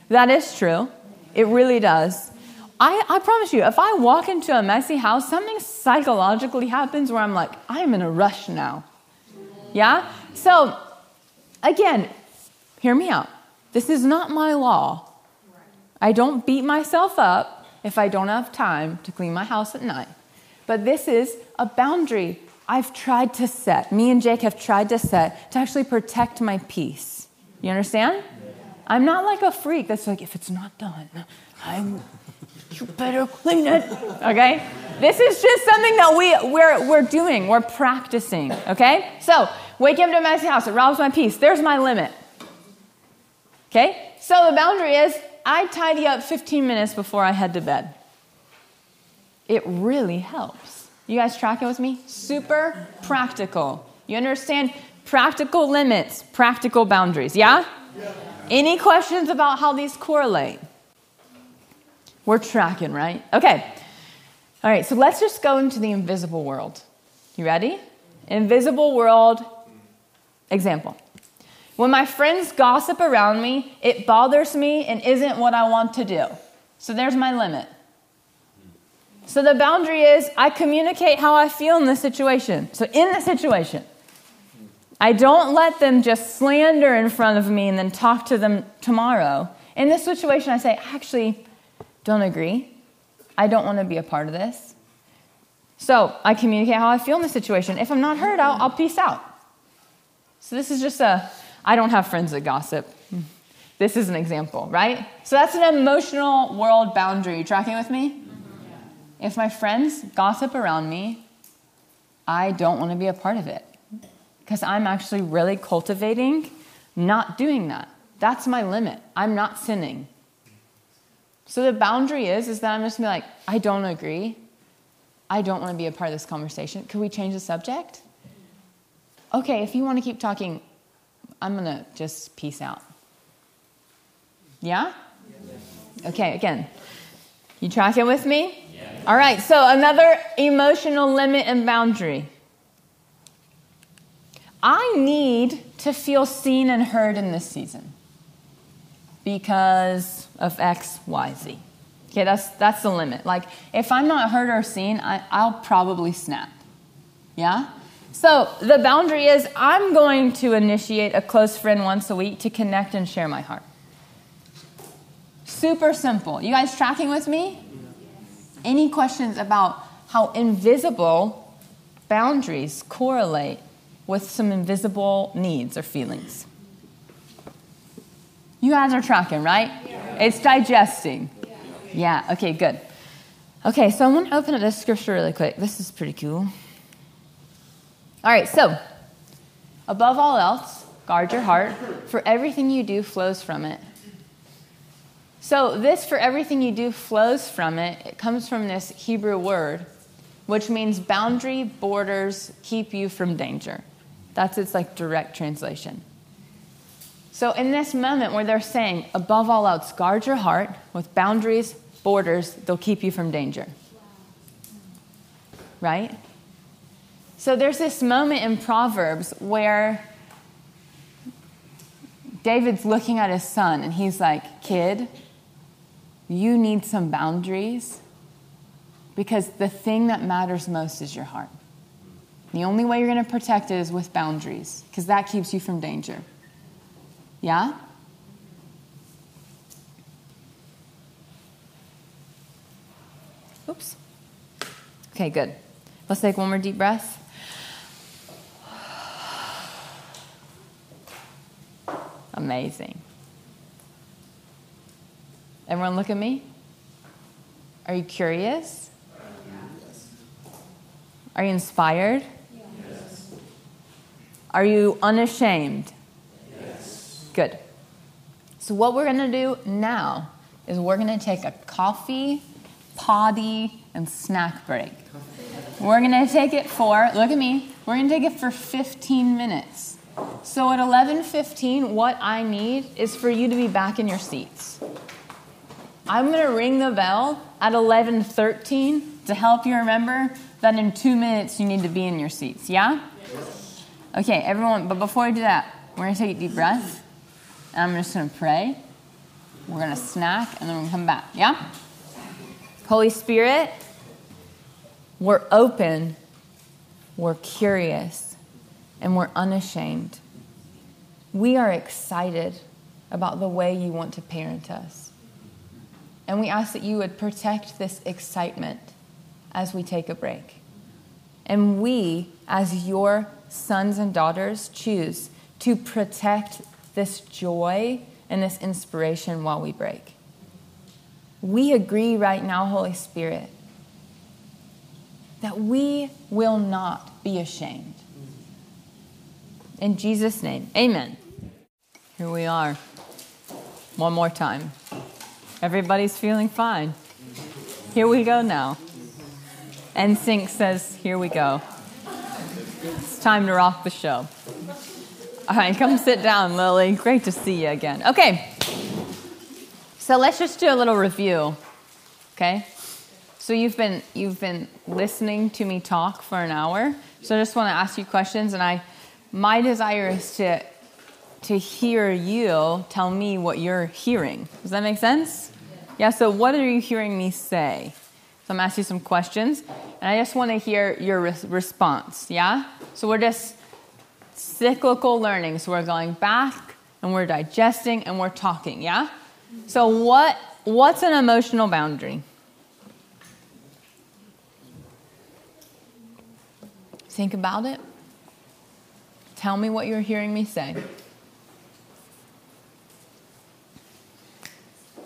That is true. It really does. I, I promise you, if I walk into a messy house, something psychologically happens where I'm like, I'm in a rush now. Yeah? So, again, hear me out. This is not my law. I don't beat myself up if I don't have time to clean my house at night. But this is a boundary I've tried to set. Me and Jake have tried to set to actually protect my peace. You understand? I'm not like a freak that's like, if it's not done, I'm, you better clean it. Okay? This is just something that we, we're, we're doing, we're practicing, okay? So, waking up to a messy house, it robs my peace. There's my limit. Okay? So, the boundary is I tidy up 15 minutes before I head to bed. It really helps. You guys tracking with me? Super practical. You understand? Practical limits, practical boundaries, yeah? yeah? Any questions about how these correlate? We're tracking, right? Okay. All right, so let's just go into the invisible world. You ready? Invisible world example. When my friends gossip around me, it bothers me and isn't what I want to do. So there's my limit. So the boundary is I communicate how I feel in the situation. So in the situation, I don't let them just slander in front of me and then talk to them tomorrow. In this situation, I say, actually, don't agree. I don't want to be a part of this. So I communicate how I feel in the situation. If I'm not heard, I'll, I'll peace out. So this is just a, I don't have friends that gossip. This is an example, right? So that's an emotional world boundary. You tracking with me? If my friends gossip around me, I don't want to be a part of it because I'm actually really cultivating not doing that. That's my limit. I'm not sinning. So the boundary is is that I'm just gonna be like, I don't agree. I don't want to be a part of this conversation. Could we change the subject? Okay, if you want to keep talking, I'm gonna just peace out. Yeah? Okay, again. You tracking with me? All right, so another emotional limit and boundary. I need to feel seen and heard in this season because of X, Y, Z. Okay, that's, that's the limit. Like, if I'm not heard or seen, I, I'll probably snap. Yeah? So the boundary is I'm going to initiate a close friend once a week to connect and share my heart. Super simple. You guys tracking with me? Any questions about how invisible boundaries correlate with some invisible needs or feelings? You guys are tracking, right? Yeah. It's digesting. Yeah. yeah, okay, good. Okay, so I'm going to open up this scripture really quick. This is pretty cool. All right, so above all else, guard your heart, for everything you do flows from it. So, this for everything you do flows from it. It comes from this Hebrew word, which means boundary, borders, keep you from danger. That's its like direct translation. So, in this moment where they're saying, above all else, guard your heart with boundaries, borders, they'll keep you from danger. Right? So, there's this moment in Proverbs where David's looking at his son and he's like, Kid, you need some boundaries because the thing that matters most is your heart. The only way you're going to protect it is with boundaries because that keeps you from danger. Yeah? Oops. Okay, good. Let's take one more deep breath. Amazing. Everyone, look at me. Are you curious? Yes. Are you inspired? Yes. Are you unashamed? Good. So, what we're going to do now is we're going to take a coffee, potty, and snack break. We're going to take it for, look at me, we're going to take it for 15 minutes. So at 11:15, what I need is for you to be back in your seats. I'm going to ring the bell at 11:13 to help you remember that in 2 minutes you need to be in your seats. Yeah? Okay, everyone, but before we do that, we're going to take a deep breath. And I'm just going to pray. We're going to snack and then we're going to come back. Yeah? Holy Spirit, we're open, we're curious, and we're unashamed. We are excited about the way you want to parent us. And we ask that you would protect this excitement as we take a break. And we, as your sons and daughters, choose to protect this joy and this inspiration while we break. We agree right now, Holy Spirit, that we will not be ashamed. In Jesus' name, amen. Here we are. One more time. Everybody's feeling fine. Here we go now. NSYNC says, Here we go. It's time to rock the show. All right, come sit down, Lily. Great to see you again. Okay, so let's just do a little review. Okay? So you've been you've been listening to me talk for an hour. So I just want to ask you questions and I my desire is to to hear you tell me what you're hearing. Does that make sense? Yeah, so what are you hearing me say? So I'm asking you some questions and I just want to hear your res- response, yeah? So we're just cyclical learning. So we're going back and we're digesting and we're talking, yeah? So what what's an emotional boundary? Think about it. Tell me what you're hearing me say.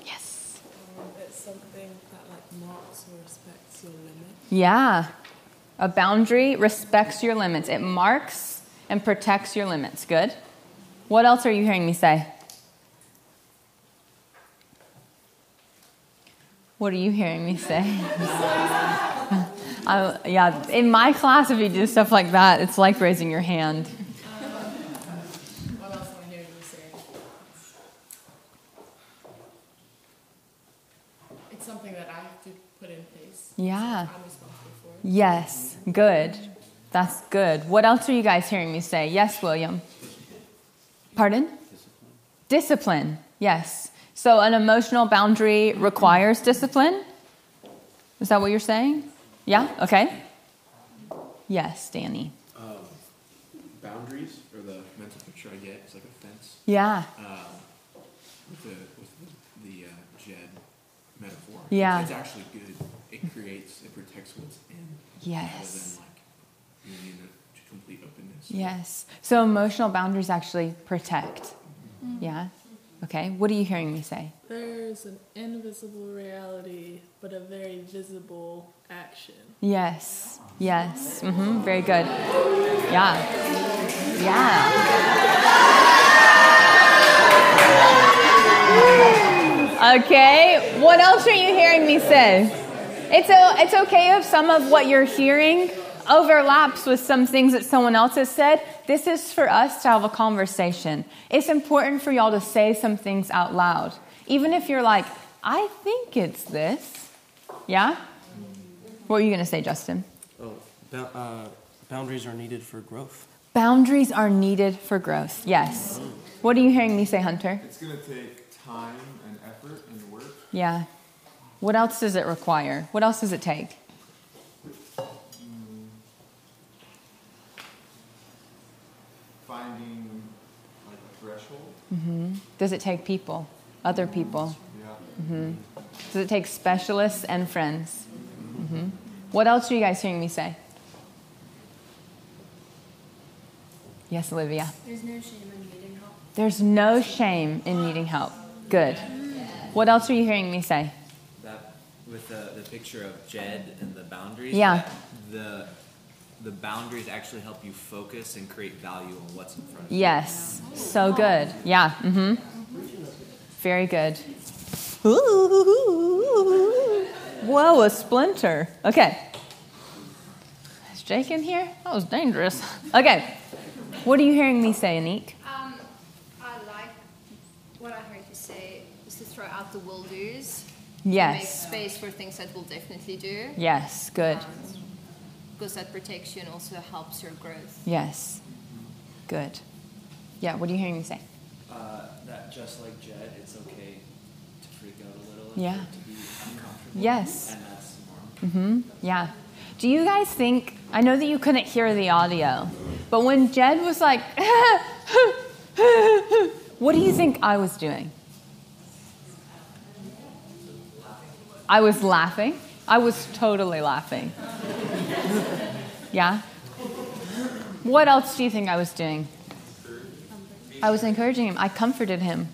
Yes. Um, it's something that like marks or respects your limit. Yeah. A boundary respects your limits. It marks and protects your limits. Good. What else are you hearing me say? What are you hearing me say? I, yeah, in my class, if you do stuff like that, it's like raising your hand. What else am I hearing you say? It's something that I have to put in place. Yeah. I'm responsible for. it. Yes, good. That's good. What else are you guys hearing me say? Yes, William. Pardon? Discipline. Yes. So an emotional boundary requires discipline? Is that what you're saying? Yeah? Okay. Yes, Danny. um, boundaries or the mental picture I get is like a fence Yeah. um, with the with the, the uh, Jed metaphor. Yeah. it's actually good. It creates it protects what's in rather Yes. like being in a complete openness. Yes. So emotional boundaries actually protect. Yeah? Okay. What are you hearing me say? There's an invisible reality, but a very visible action. Yes. Yes. hmm Very good. Yeah. Yeah. Okay. What else are you hearing me say? It's, o it's okay if some of what you're hearing overlaps with some things that someone else has said. This is for us to have a conversation. It's important for y'all to say some things out loud. Even if you're like, I think it's this. Yeah? What were you going to say, Justin? Oh, bou- uh, boundaries are needed for growth. Boundaries are needed for growth. Yes. What are you hearing me say, Hunter? It's going to take time and effort and work. Yeah. What else does it require? What else does it take? Finding like a threshold. Mm-hmm. Does it take people? Other people? Yeah. Mm-hmm. Does it take specialists and friends? hmm What else are you guys hearing me say? Yes, Olivia. There's no shame in needing help. There's no shame in needing help. Good. Mm. What else are you hearing me say? That with the, the picture of Jed and the boundaries. Yeah. The the boundaries actually help you focus and create value on what's in front of you. Yes. So good. Yeah. Mm-hmm. Very good. Whoa, a splinter. Okay. Is Jake in here? That was dangerous. Okay. What are you hearing me say, Anik? Um, I like what I heard you say is to throw out the will do's. To Make Yes. space for things that we'll definitely do. Yes. Good. Because that protects you and also helps your growth. Yes. Good. Yeah. What are you hearing me say? Uh, that just like Jed, it's okay to freak out a little. Yeah. To be uncomfortable. Yes. And that's normal. Mm-hmm. Yeah. Do you guys think? I know that you couldn't hear the audio, but when Jed was like, what do you think I was doing? I was laughing. I was totally laughing. Yeah? What else do you think I was doing? I was encouraging him. I comforted him.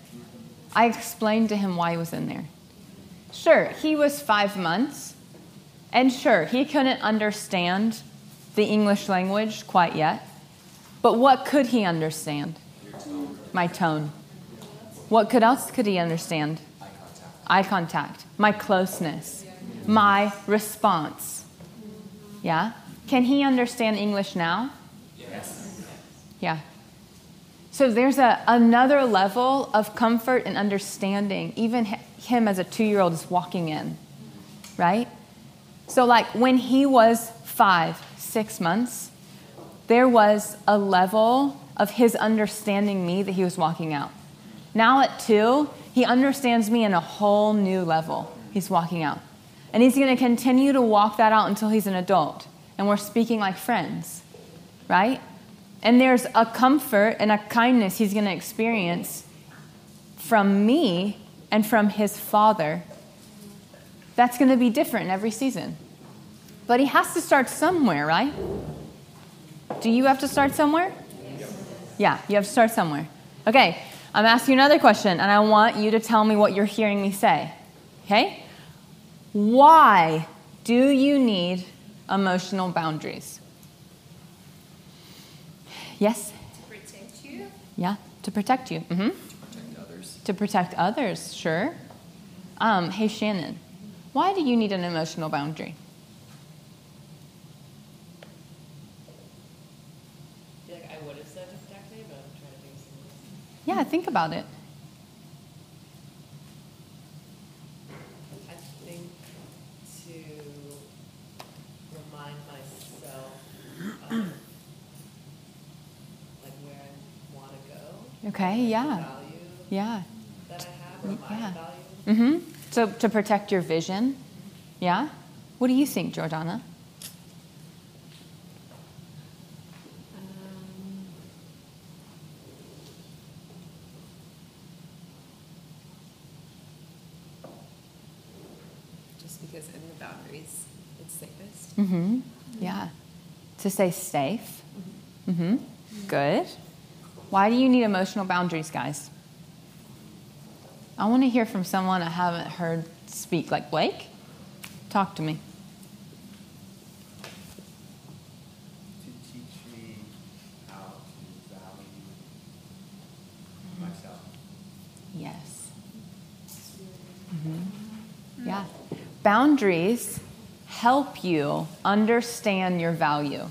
I explained to him why he was in there. Sure, he was five months, And sure, he couldn't understand the English language quite yet. But what could he understand? My tone. What could else could he understand? Eye contact. Eye contact, my closeness, my response. Yeah? Can he understand English now? Yes. Yeah. So there's a, another level of comfort and understanding, even him as a two year old is walking in, right? So, like when he was five, six months, there was a level of his understanding me that he was walking out. Now at two, he understands me in a whole new level. He's walking out. And he's going to continue to walk that out until he's an adult. And we're speaking like friends, right? And there's a comfort and a kindness he's going to experience from me and from his father that's going to be different every season. But he has to start somewhere, right? Do you have to start somewhere? Yeah, you have to start somewhere. Okay, I'm asking you another question, and I want you to tell me what you're hearing me say. Okay? Why do you need emotional boundaries? Yes? To protect you. Yeah, to protect you. hmm Protect others. To protect others, sure. Um, hey, Shannon, why do you need an emotional boundary? I feel like I would have said to protect me, but I'm trying to think of something. Yeah, think about it. I think to remind myself of like where I want to go. Okay, yeah. Yeah. that I have, or Yeah. Mm-hmm. So to protect your vision. Yeah? What do you think, Jordana? Um, just because in the boundaries, it's safest. Mm-hmm. Yeah. To stay safe. Mm-hmm. Good. Why do you need emotional boundaries, guys? I want to hear from someone I haven't heard speak, like Blake. Talk to me. To teach me how to value myself. Yes. Mm-hmm. Yeah. Boundaries help you understand your value.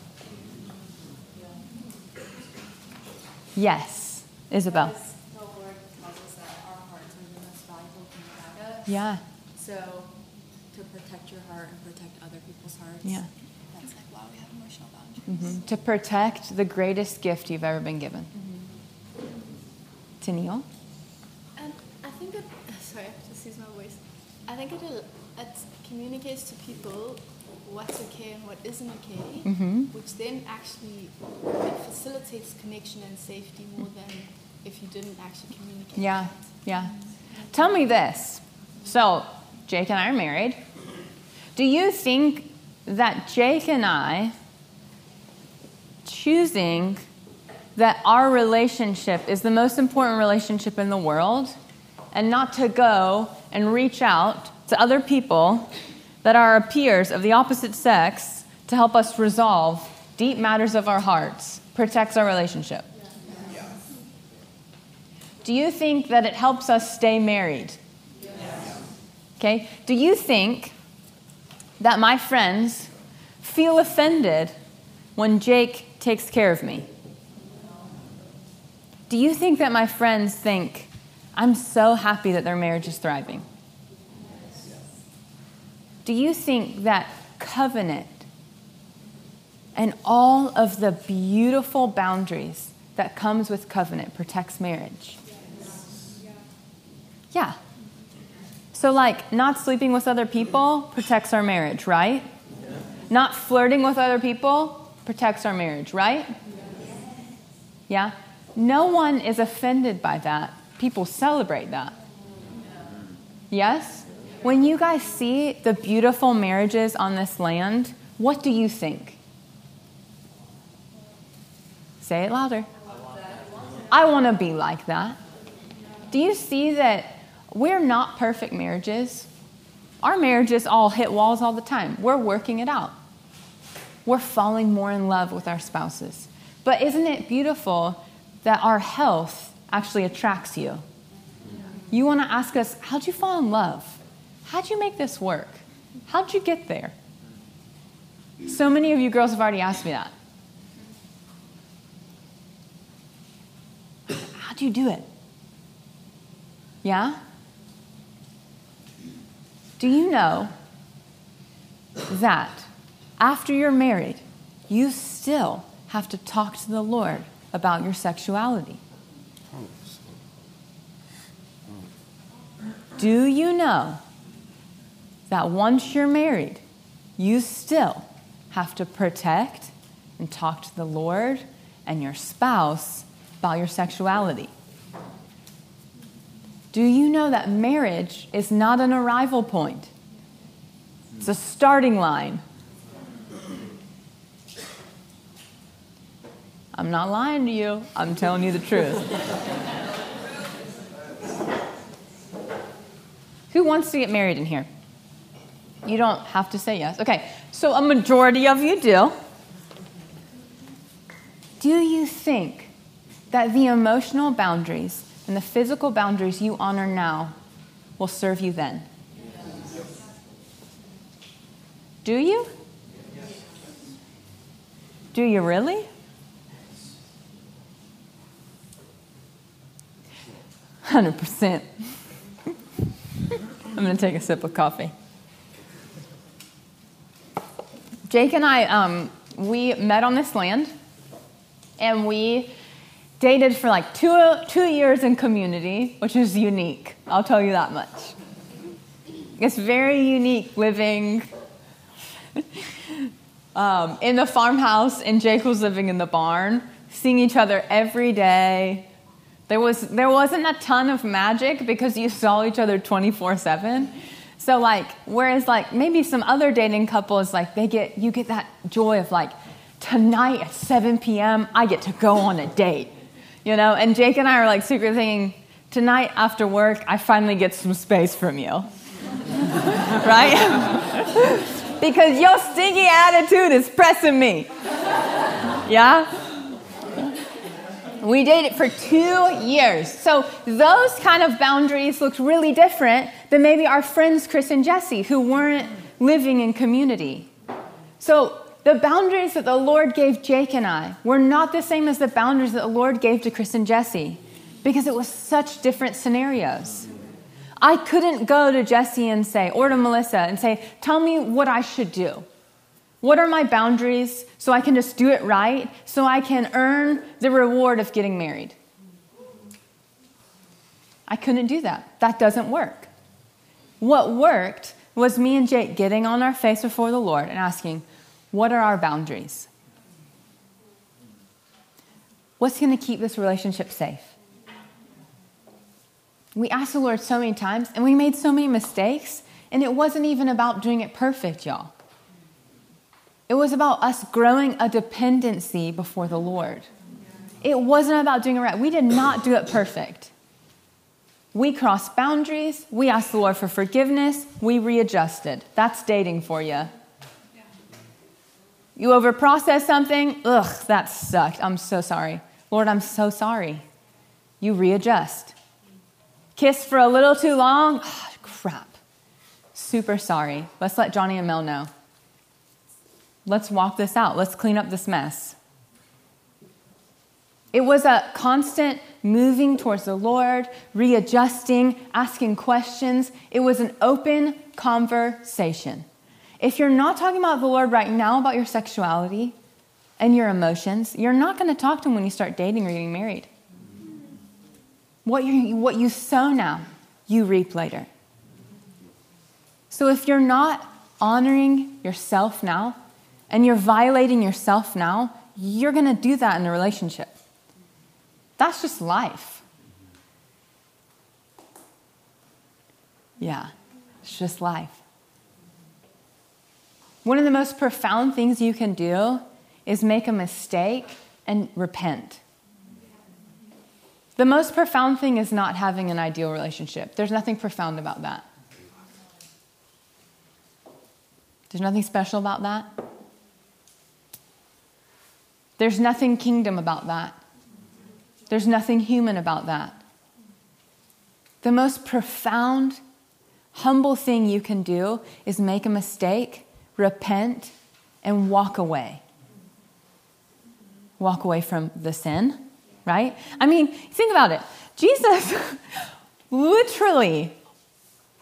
Yes, Isabel. Because the Lord tells us that our hearts are the most valuable thing about us. Yeah, So to protect your heart and protect other people's hearts. yeah. That's like why we have emotional boundaries. hmm To protect the greatest gift you've ever been given. Tennille? And I think it, sorry, just use my voice. I think it, it communicates to people what's okay and what isn't okay, Mm-hmm. which then actually it facilitates connection and safety more than if you didn't actually communicate. Yeah, yeah. Tell me this. So, Jake and I are married. Do you think that Jake and I choosing that our relationship is the most important relationship in the world and not to go and reach out to other people that are our peers of the opposite sex to help us resolve deep matters of our hearts protects our relationship? Do you think that it helps us stay married? Okay. Do you think that my friends feel offended when Jake takes care of me? Do you think that my friends think, I'm so happy that their marriage is thriving? Do you think that covenant and all of the beautiful boundaries that comes with covenant protects marriage? Yeah. So, like, not sleeping with other people protects our marriage, right? Not flirting with other people protects our marriage, right? Yeah? No one is offended by that. People celebrate that. Yes? When you guys see the beautiful marriages on this land, what do you think? Say it louder. I want to be like that. Do you see that we're not perfect marriages? Our marriages all hit walls all the time. We're working it out. We're falling more in love with our spouses. But isn't it beautiful that our health actually attracts you? You want to ask us, how'd you fall in love? How'd you make this work? How'd you get there? So many of you girls have already asked me that. How'd you do it? Yeah? Do you know that after you're married, you still have to talk to the Lord about your sexuality? Do you know that once you're married, you still have to protect and talk to the Lord and your spouse about your sexuality? Do you know that marriage is not an arrival point? It's a starting line. I'm not lying to you, I'm telling you the truth. Who wants to get married in here? You don't have to say yes. Okay, so a majority of you do. Do you think that the emotional boundaries and the physical boundaries you honor now will serve you then? Do you? Do you really? Hundred percent. I'm going to take a sip of coffee. Jake and I, um, we met on this land, and we dated for like two, two years in community, which is unique. I'll tell you that much. It's very unique living um, in the farmhouse, and Jake was living in the barn, seeing each other every day. There, was, there wasn't a ton of magic because you saw each other 24 7. So like, whereas like maybe some other dating couples, like they get, you get that joy of like, tonight at 7 p.m., I get to go on a date, you know? And Jake and I are like secretly thinking, tonight after work, I finally get some space from you, right? because your stinky attitude is pressing me, yeah? We dated for two years. So those kind of boundaries looked really different than maybe our friends Chris and Jesse, who weren't living in community. So the boundaries that the Lord gave Jake and I were not the same as the boundaries that the Lord gave to Chris and Jesse because it was such different scenarios. I couldn't go to Jesse and say, or to Melissa and say, tell me what I should do. What are my boundaries so I can just do it right, so I can earn the reward of getting married? I couldn't do that. That doesn't work. What worked was me and Jake getting on our face before the Lord and asking, What are our boundaries? What's going to keep this relationship safe? We asked the Lord so many times and we made so many mistakes, and it wasn't even about doing it perfect, y'all. It was about us growing a dependency before the Lord. It wasn't about doing it right. We did not do it perfect. We crossed boundaries. We asked the Lord for forgiveness. We readjusted. That's dating for you. You overprocess something. Ugh, that sucked. I'm so sorry. Lord, I'm so sorry. You readjust. Kiss for a little too long. Oh, crap. Super sorry. Let's let Johnny and Mel know. Let's walk this out. Let's clean up this mess. It was a constant moving towards the Lord, readjusting, asking questions. It was an open conversation. If you're not talking about the Lord right now about your sexuality and your emotions, you're not going to talk to Him when you start dating or getting married. What you, what you sow now, you reap later. So if you're not honoring yourself now, and you're violating yourself now, you're going to do that in a relationship. That's just life. Yeah, it's just life. One of the most profound things you can do is make a mistake and repent. The most profound thing is not having an ideal relationship. There's nothing profound about that. There's nothing special about that. There's nothing kingdom about that. There's nothing human about that. The most profound, humble thing you can do is make a mistake, repent, and walk away. Walk away from the sin, right? I mean, think about it. Jesus literally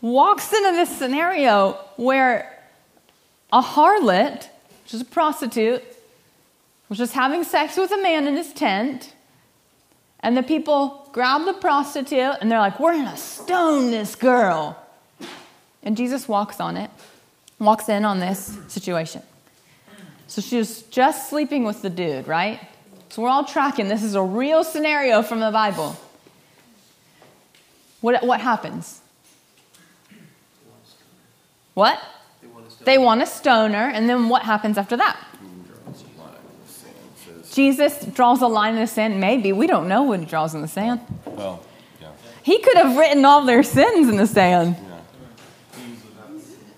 walks into this scenario where a harlot, which is a prostitute, was just having sex with a man in his tent. And the people grab the prostitute and they're like, We're going to stone this girl. And Jesus walks on it, walks in on this situation. So she was just sleeping with the dude, right? So we're all tracking. This is a real scenario from the Bible. What, what happens? What? They want to stone her, and then what happens after that? Jesus draws a line in the sand. Maybe. We don't know what he draws in the sand. Well, yeah. He could have written all their sins in the sand. yeah.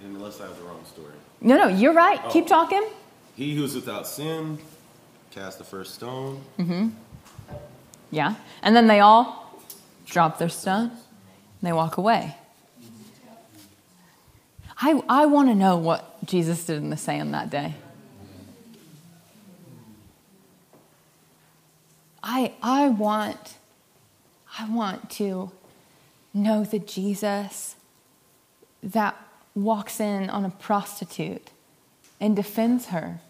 Unless I have the wrong story. No, no, you're right. Oh. Keep talking. He who's without sin cast the first stone. Mm-hmm. Yeah. And then they all drop their stone and they walk away. I, I want to know what Jesus did in the sand that day. I, I want I want to know the Jesus that walks in on a prostitute and defends her.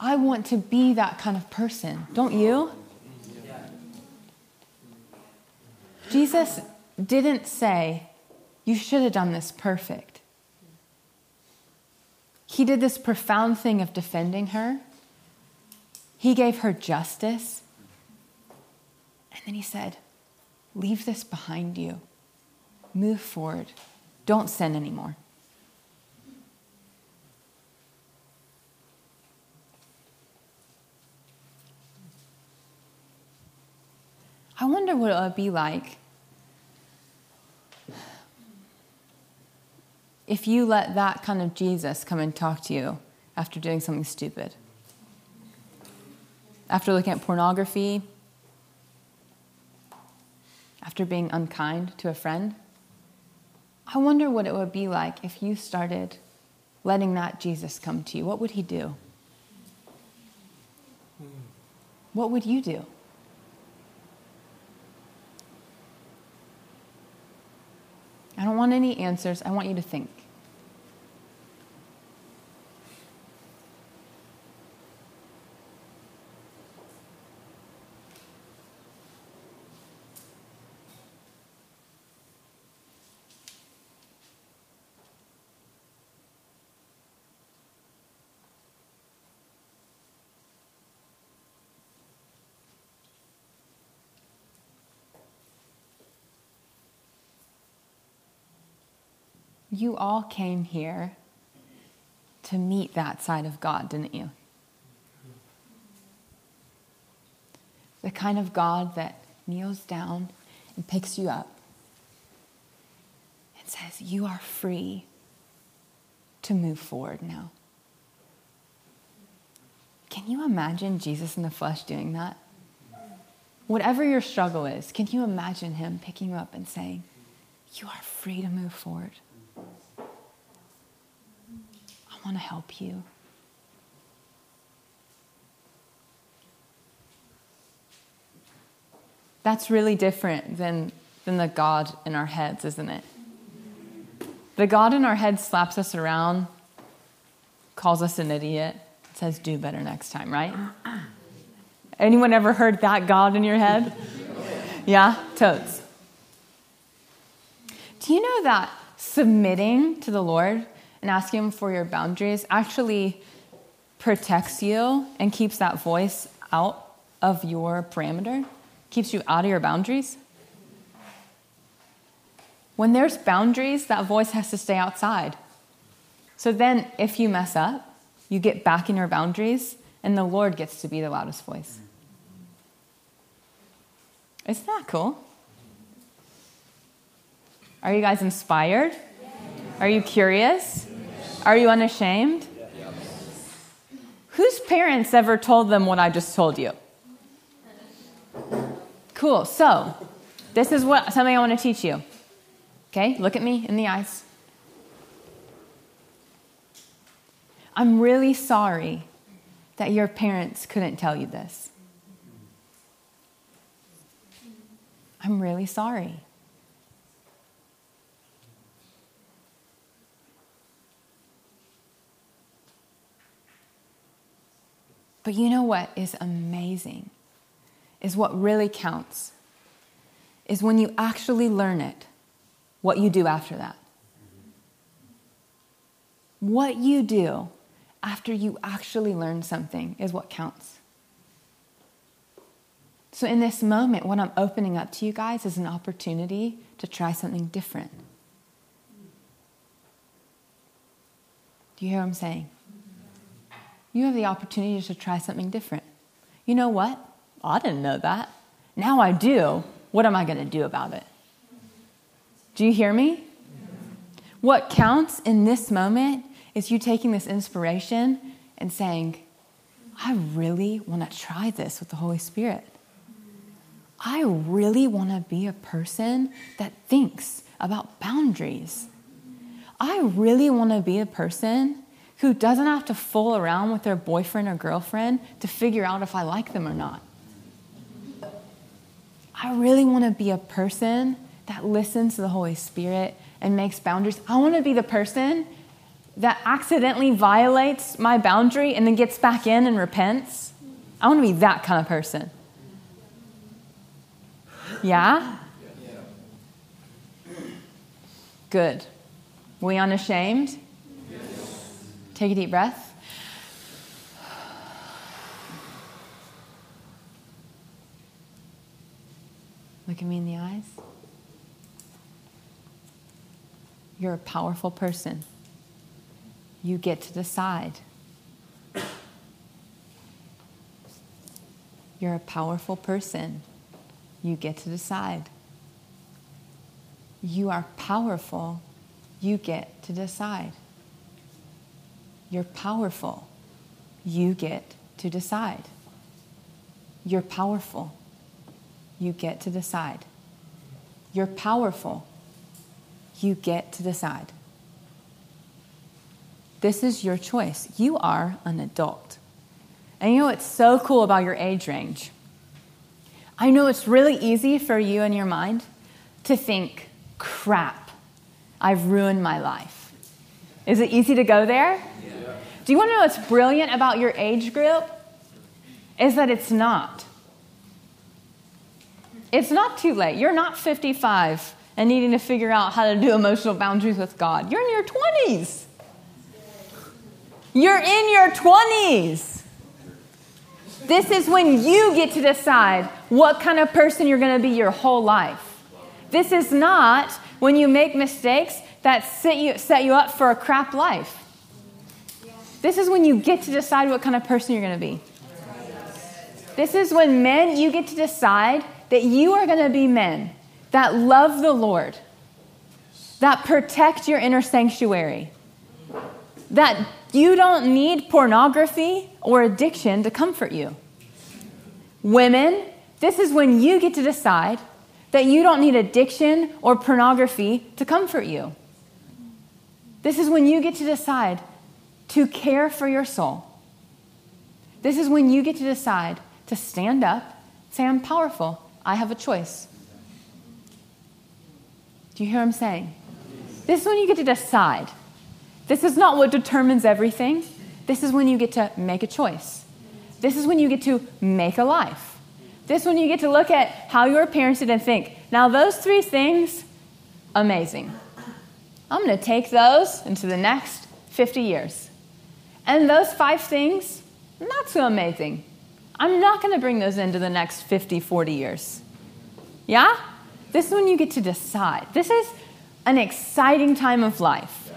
I want to be that kind of person, don't you? Jesus didn't say, You should have done this perfect. He did this profound thing of defending her. He gave her justice. And then he said, Leave this behind you. Move forward. Don't sin anymore. I wonder what it would be like if you let that kind of Jesus come and talk to you after doing something stupid. After looking at pornography, after being unkind to a friend. I wonder what it would be like if you started letting that Jesus come to you. What would he do? What would you do? I don't want any answers. I want you to think. You all came here to meet that side of God, didn't you? The kind of God that kneels down and picks you up and says, You are free to move forward now. Can you imagine Jesus in the flesh doing that? Whatever your struggle is, can you imagine him picking you up and saying, You are free to move forward? Want to help you. That's really different than, than the God in our heads, isn't it? The God in our heads slaps us around, calls us an idiot, says, do better next time, right? Anyone ever heard that God in your head? Yeah, totes. Do you know that submitting to the Lord and asking Him for your boundaries actually protects you and keeps that voice out of your parameter, keeps you out of your boundaries? When there's boundaries, that voice has to stay outside. So then, if you mess up, you get back in your boundaries, and the Lord gets to be the loudest voice. Isn't that cool? Are you guys inspired? Are you curious? Are you unashamed? Whose parents ever told them what I just told you? Cool. So, this is what something I want to teach you. Okay? Look at me in the eyes. I'm really sorry that your parents couldn't tell you this. I'm really sorry. But you know what is amazing? Is what really counts. Is when you actually learn it, what you do after that. What you do after you actually learn something is what counts. So, in this moment, what I'm opening up to you guys is an opportunity to try something different. Do you hear what I'm saying? You have the opportunity to try something different. You know what? I didn't know that. Now I do. What am I going to do about it? Do you hear me? What counts in this moment is you taking this inspiration and saying, I really want to try this with the Holy Spirit. I really want to be a person that thinks about boundaries. I really want to be a person who doesn't have to fool around with their boyfriend or girlfriend to figure out if I like them or not. I really want to be a person that listens to the Holy Spirit and makes boundaries. I want to be the person that accidentally violates my boundary and then gets back in and repents. I want to be that kind of person. Yeah? Good. We unashamed? Take a deep breath. Look at me in the eyes. You're a powerful person. You get to decide. You're a powerful person. You get to decide. You are powerful. You get to decide. You're powerful. You get to decide. You're powerful. You get to decide. You're powerful. You get to decide. This is your choice. You are an adult. And you know what's so cool about your age range? I know it's really easy for you in your mind to think, crap, I've ruined my life. Is it easy to go there? Yeah. Do you want to know what's brilliant about your age group? Is that it's not. It's not too late. You're not 55 and needing to figure out how to do emotional boundaries with God. You're in your 20s. You're in your 20s. This is when you get to decide what kind of person you're going to be your whole life. This is not when you make mistakes that set you, set you up for a crap life. This is when you get to decide what kind of person you're going to be. This is when men, you get to decide that you are going to be men that love the Lord, that protect your inner sanctuary, that you don't need pornography or addiction to comfort you. Women, this is when you get to decide that you don't need addiction or pornography to comfort you. This is when you get to decide to care for your soul. This is when you get to decide to stand up, say, I'm powerful, I have a choice. Do you hear what I'm saying? This is when you get to decide. This is not what determines everything. This is when you get to make a choice. This is when you get to make a life. This is when you get to look at how you were parented and think, now those three things, amazing. I'm going to take those into the next 50 years. And those five things, not so amazing. I'm not going to bring those into the next 50, 40 years. Yeah? This is when you get to decide. This is an exciting time of life.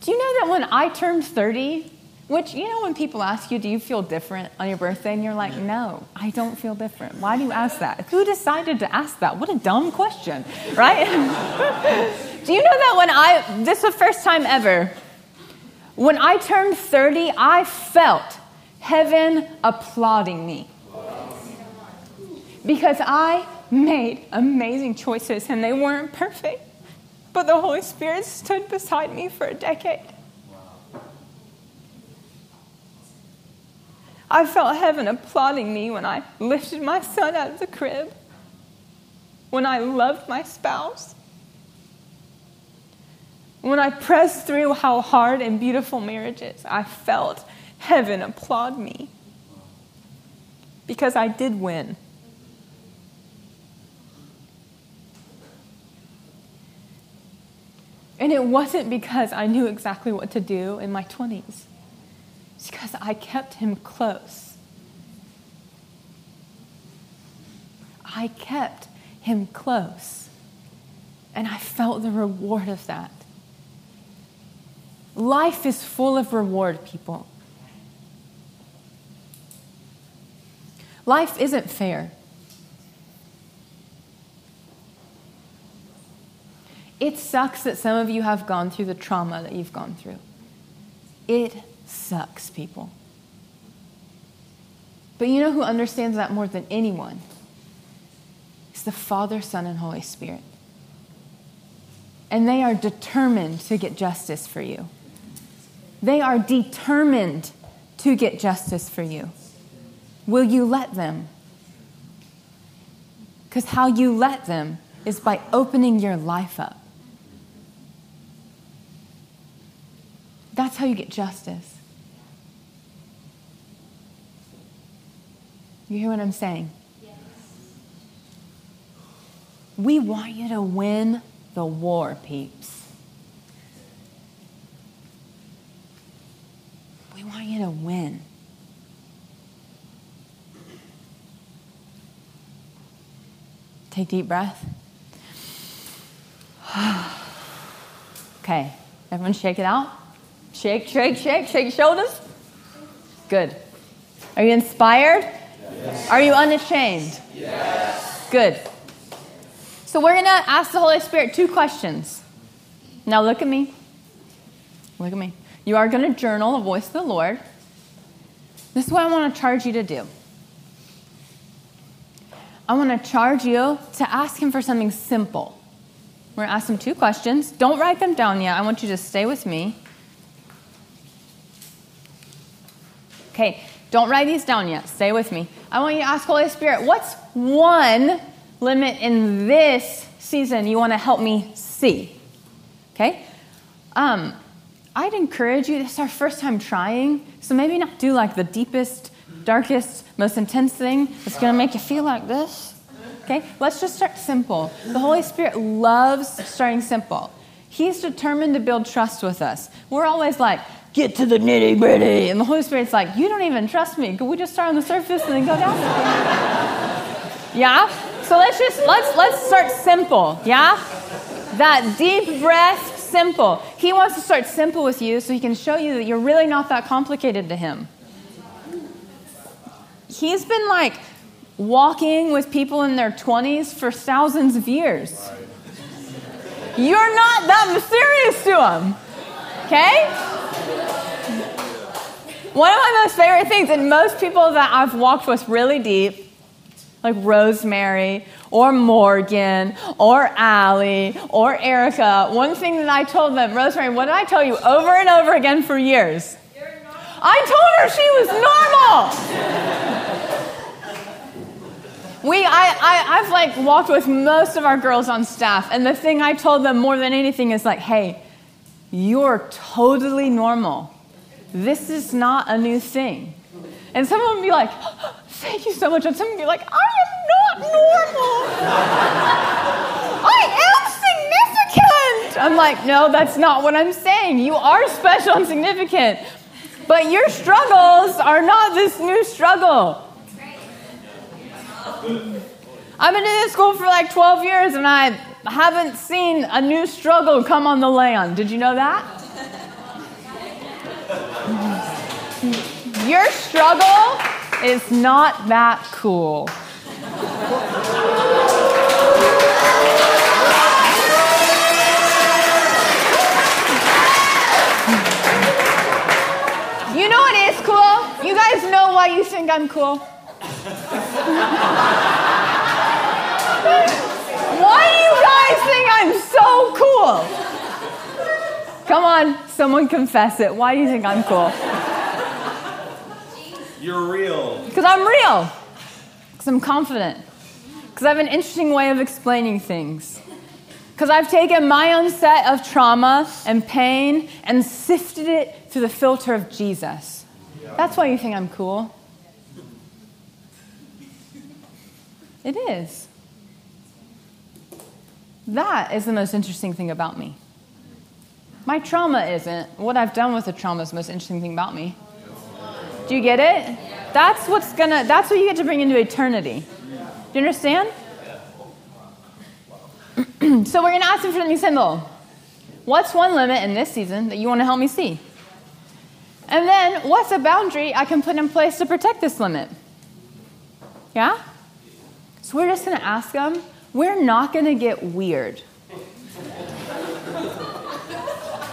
Do you know that when I turned 30, which, you know, when people ask you, do you feel different on your birthday? And you're like, no, I don't feel different. Why do you ask that? Who decided to ask that? What a dumb question, right? do you know that when I, this is the first time ever, When I turned 30, I felt heaven applauding me. Because I made amazing choices and they weren't perfect. But the Holy Spirit stood beside me for a decade. I felt heaven applauding me when I lifted my son out of the crib, when I loved my spouse, when I pressed through how hard and beautiful marriage is. I felt heaven applaud me because I did win. And it wasn't because I knew exactly what to do in my 20s. It's because I kept him close. I kept him close. And I felt the reward of that. Life is full of reward, people. Life isn't fair. It sucks that some of you have gone through the trauma that you've gone through. It sucks, people. But you know who understands that more than anyone? It's the Father, Son, and Holy Spirit. And they are determined to get justice for you. They are determined to get justice for you. Will you let them? Because how you let them is by opening your life up. That's how you get justice. You hear what I'm saying? Yes. We want you to win the war, peeps. We want you to win. Take deep breath. okay, everyone shake it out. Shake, shake, shake, shake shoulders. Good. Are you inspired? Yes. Are you unashamed? Yes. Good. So we're going to ask the Holy Spirit two questions. Now look at me. Look at me. You are going to journal the voice of the Lord. This is what I want to charge you to do. I want to charge you to ask Him for something simple. We're going to ask Him two questions. Don't write them down yet. I want you to stay with me. Okay, don't write these down yet. Stay with me. I want you to ask Holy Spirit, what's one limit in this season you want to help me see? Okay? Um, I'd encourage you, this is our first time trying, so maybe not do like the deepest, darkest, most intense thing that's going to make you feel like this. Okay? Let's just start simple. The Holy Spirit loves starting simple. He's determined to build trust with us. We're always like, get to the nitty gritty. And the Holy Spirit's like, you don't even trust me. Could we just start on the surface and then go down? yeah? So let's just let's let's start simple, yeah? That deep breath, simple. He wants to start simple with you so he can show you that you're really not that complicated to him. He's been like walking with people in their 20s for thousands of years. You're not that mysterious to him. Okay? One of my most favorite things, and most people that I've walked with really deep, like Rosemary or Morgan or Allie or Erica, one thing that I told them, Rosemary, what did I tell you over and over again for years? I told her she was normal. we, I, I, I've like walked with most of our girls on staff, and the thing I told them more than anything is like, hey, you're totally normal. This is not a new thing. And someone would be like, thank you so much. And someone would be like, I am not normal. I am significant. I'm like, no, that's not what I'm saying. You are special and significant. But your struggles are not this new struggle. I've been in this school for like 12 years and I haven't seen a new struggle come on the land. Did you know that? Your struggle is not that cool. you know what is cool? You guys know why you think I'm cool. why do you guys think I'm so cool? Come on, someone confess it. Why do you think I'm cool? You're real. Because I'm real. Because I'm confident. Because I have an interesting way of explaining things. Because I've taken my own set of trauma and pain and sifted it through the filter of Jesus. That's why you think I'm cool. It is. That is the most interesting thing about me. My trauma isn't. What I've done with the trauma is the most interesting thing about me. Do you get it? That's what's gonna that's what you get to bring into eternity. Do you understand? so we're gonna ask him for something simple. What's one limit in this season that you want to help me see? And then what's a boundary I can put in place to protect this limit? Yeah? So we're just gonna ask him. We're not gonna get weird.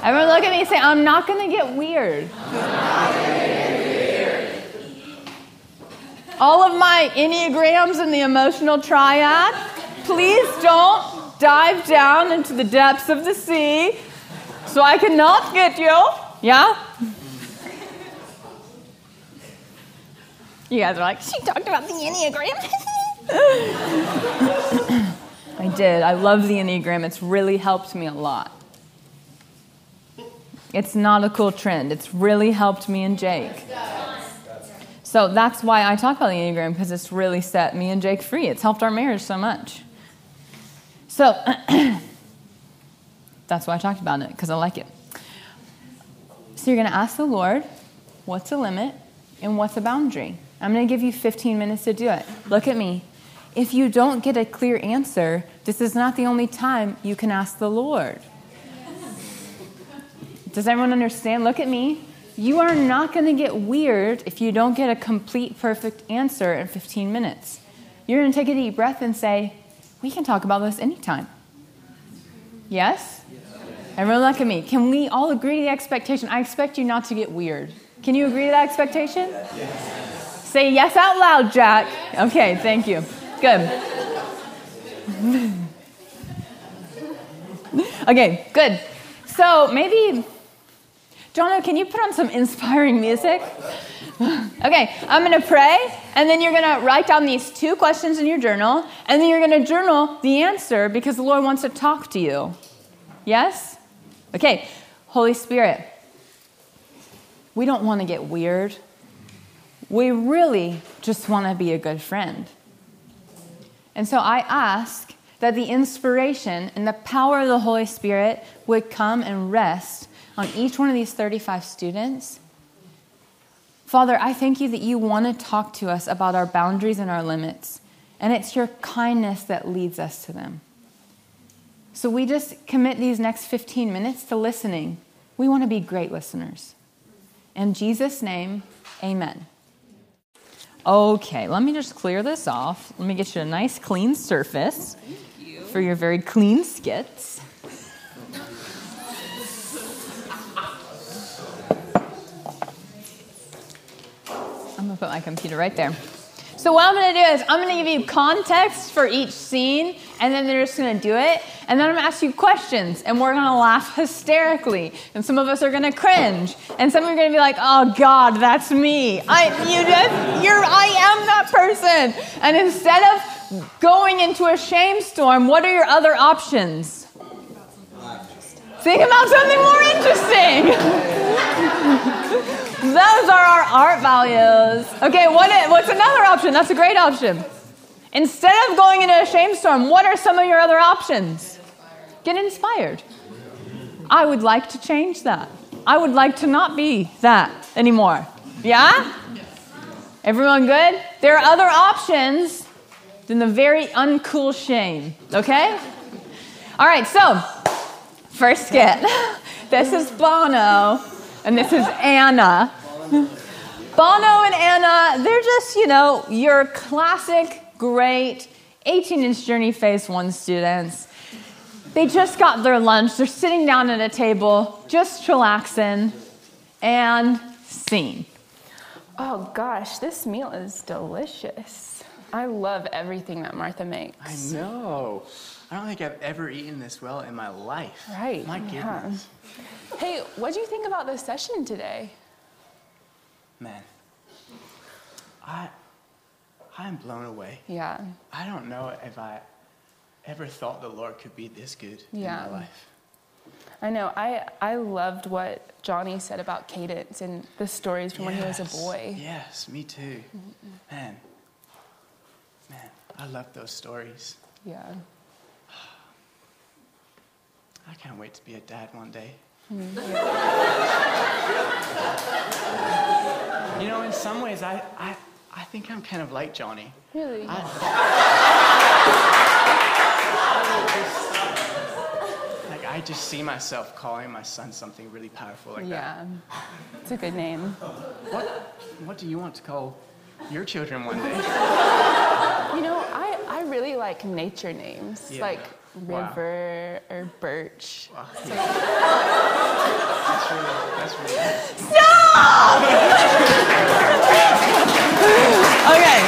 Everyone look at me and say, I'm not gonna get weird. All of my Enneagrams in the emotional triad, please don't dive down into the depths of the sea so I cannot get you. Yeah? You guys are like, she talked about the Enneagram. I did. I love the Enneagram. It's really helped me a lot. It's not a cool trend. It's really helped me and Jake. So that's why I talk about the Enneagram because it's really set me and Jake free. It's helped our marriage so much. So that's why I talked about it because I like it. So you're going to ask the Lord, what's a limit and what's a boundary? I'm going to give you 15 minutes to do it. Look at me. If you don't get a clear answer, this is not the only time you can ask the Lord. Does everyone understand? Look at me. You are not going to get weird if you don't get a complete, perfect answer in 15 minutes. You're going to take a deep breath and say, We can talk about this anytime. Yes? Everyone, look at me. Can we all agree to the expectation? I expect you not to get weird. Can you agree to that expectation? Yes. Say yes out loud, Jack. Okay, thank you. Good. okay, good. So maybe Jonah, can you put on some inspiring music? okay, I'm to pray, and then you're to write down these two questions in your journal, and then you're to journal the answer because the Lord wants to talk to you. Yes? Okay, Holy Spirit, we don't want to get weird. We really just want to be a good friend. And so I ask that the inspiration and the power of the Holy Spirit would come and rest on each one of these 35 students. Father, I thank you that you want to talk to us about our boundaries and our limits, and it's your kindness that leads us to them. So we just commit these next 15 minutes to listening. We want to be great listeners. In Jesus' name, amen. Okay, let me just clear this off. Let me get you a nice clean surface you. for your very clean skits. I'm gonna put my computer right there. So what I'm gonna do is I'm gonna give you context for each scene, and then they're just gonna do it, and then I'm gonna ask you questions, and we're gonna laugh hysterically, and some of us are gonna cringe, and some are gonna be like, "Oh God, that's me. I, you just, you're, I am that person." And instead of going into a shame storm, what are your other options? Think about something more interesting. Those are our art values. Okay, what is, what's another option? That's a great option. Instead of going into a shame storm, what are some of your other options? Get inspired. I would like to change that. I would like to not be that anymore. Yeah? Everyone good? There are other options than the very uncool shame. Okay? All right, so first skit. This is Bono, and this is Anna. Bono and Anna, they're just, you know, your classic, great 18 inch journey phase one students. They just got their lunch, they're sitting down at a table, just relaxing, and scene. Oh gosh, this meal is delicious. I love everything that Martha makes. I know. I don't think I've ever eaten this well in my life. Right. My yeah. goodness. Hey, what do you think about this session today? Man. I I'm blown away. Yeah. I don't know if I ever thought the Lord could be this good Yeah. in my life. I know. I, I loved what Johnny said about cadence and the stories from when he was a boy. Yes, me too. Man. Man, I love those stories. Yeah. I can't wait to be a dad one day. Mm, You know, in some ways, I, I, I think I'm kind of like Johnny. Really? Like, I just see myself calling my son something really powerful like yeah. It's a good name. What, what do you want to call your children one day? You know, I, I really like nature names, Yeah. like Wow. river or birch. Wow. So- That's really, that's really Okay.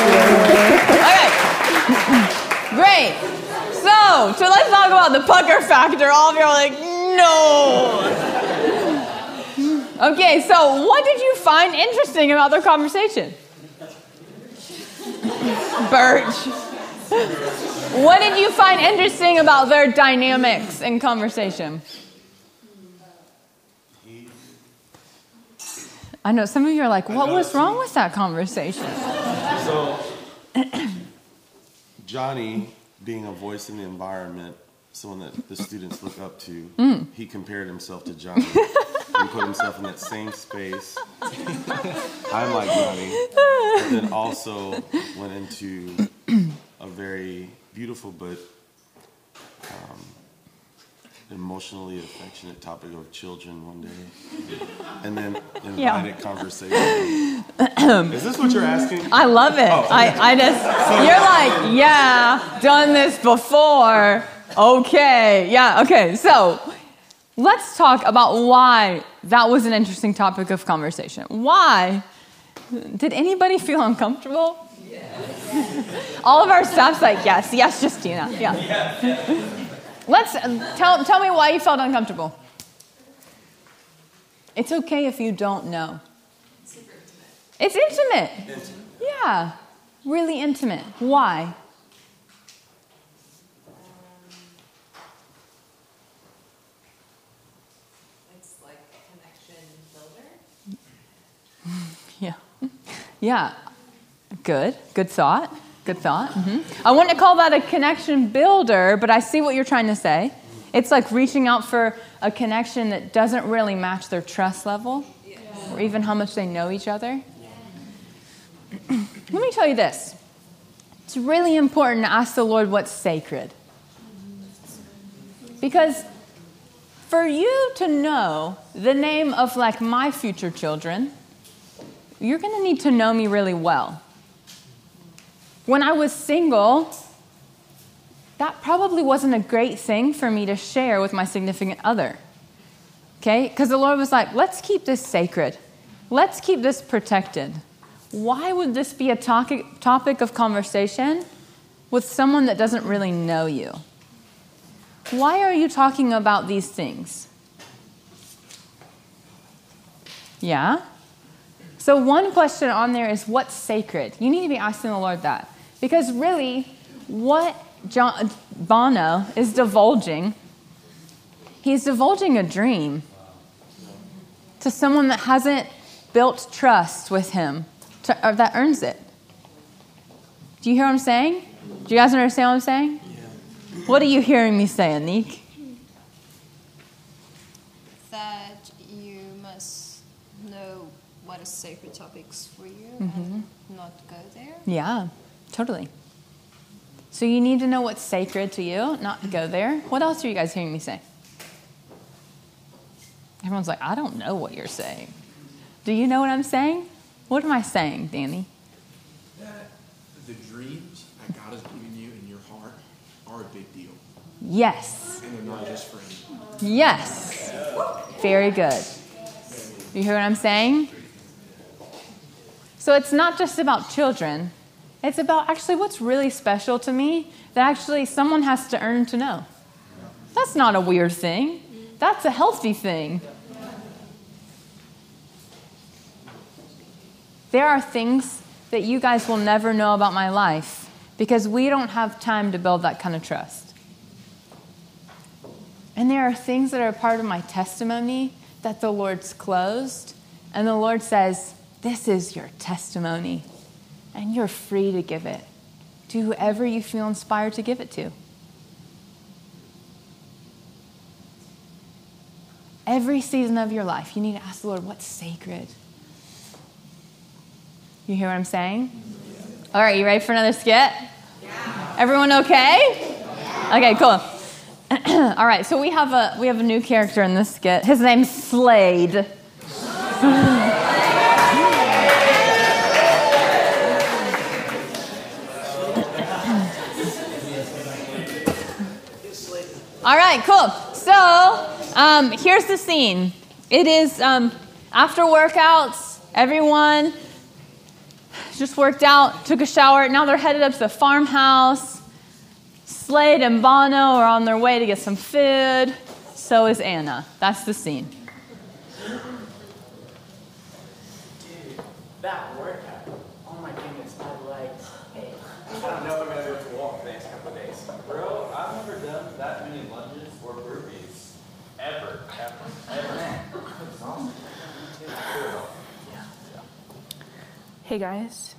okay. Great. So, so let's talk about the pucker factor. All of you are like, no. Okay, so what did you find interesting about their conversation? Birch. What did you find interesting about their dynamics in conversation? I know some of you are like, what was wrong with that conversation? So, Johnny, being a voice in the environment, someone that the students look up to, Mm. he compared himself to Johnny and put himself in that same space. I'm like Johnny, but then also went into a very beautiful but um, emotionally affectionate topic of children one day, and then invited Yeah. conversation. Is this what you're asking? I love it. Oh, okay. I, I just, you're like, yeah, done this before. Okay. Yeah, okay. So let's talk about why that was an interesting topic of conversation. Why? Did anybody feel uncomfortable? All of our staff's like, yes, yes, Justina. Yeah. Let's tell, tell me why you felt uncomfortable. It's okay if you don't know. It's intimate. Yeah, really intimate. Why? It's like a connection builder. Yeah. Yeah. Good. Good thought. Good thought. hmm I wouldn't call that a connection builder, but I see what you're trying to say. It's like reaching out for a connection that doesn't really match their trust level or even how much they know each other. Let me tell you this it's really important to ask the Lord what's sacred. Because for you to know the name of like my future children, you're going to need to know me really well. When I was single, that probably wasn't a great thing for me to share with my significant other. Okay? Because the Lord was like, let's keep this sacred. Let's keep this protected. Why would this be a topic, of conversation with someone that doesn't really know you? Why are you talking about these things? Yeah? So, one question on there is what's sacred? You need to be asking the Lord that. Because really, what John, Bono is divulging, he's divulging a dream to someone that hasn't built trust with him, to, or that earns it. Do you hear what I'm saying? Do you guys understand what I'm saying? What are you hearing me say, Anik? that you must know what is sacred topics for you Mhm. and not go there. Yeah, totally. So you need to know what's sacred to you, not go there. What else are you guys hearing me say? Everyone's like, I don't know what you're saying. Do you know what I'm saying? What am I saying, Danny? That the dreams that God has given you in your heart are a big deal. Yes. And they're not just for you. Yes. Very good. You hear what I'm saying? So it's not just about children, it's about actually what's really special to me that actually someone has to earn to know. That's not a weird thing, that's a healthy thing. There are things that you guys will never know about my life because we don't have time to build that kind of trust. And there are things that are part of my testimony that the Lord's closed, and the Lord says, This is your testimony, and you're free to give it to whoever you feel inspired to give it to. Every season of your life, you need to ask the Lord, What's sacred? You hear what I'm saying? All right, you ready for another skit? Yeah. Everyone okay? Yeah. Okay, cool. All right, so we have a we have a new character in this skit. His name's Slade. All right, cool. So um, here's the scene. It is um, after workouts. Everyone just worked out, took a shower. Now they're headed up to the farmhouse. Slade and Bono are on their way to get some food. So is Anna. That's the scene. Dude, that workout. Oh my goodness, my legs. I don't know if I'm gonna be able to walk the next couple of days. Bro, I've never done that many lunges or burpees. Ever. Ever. Ever. That's awesome. Hey guys.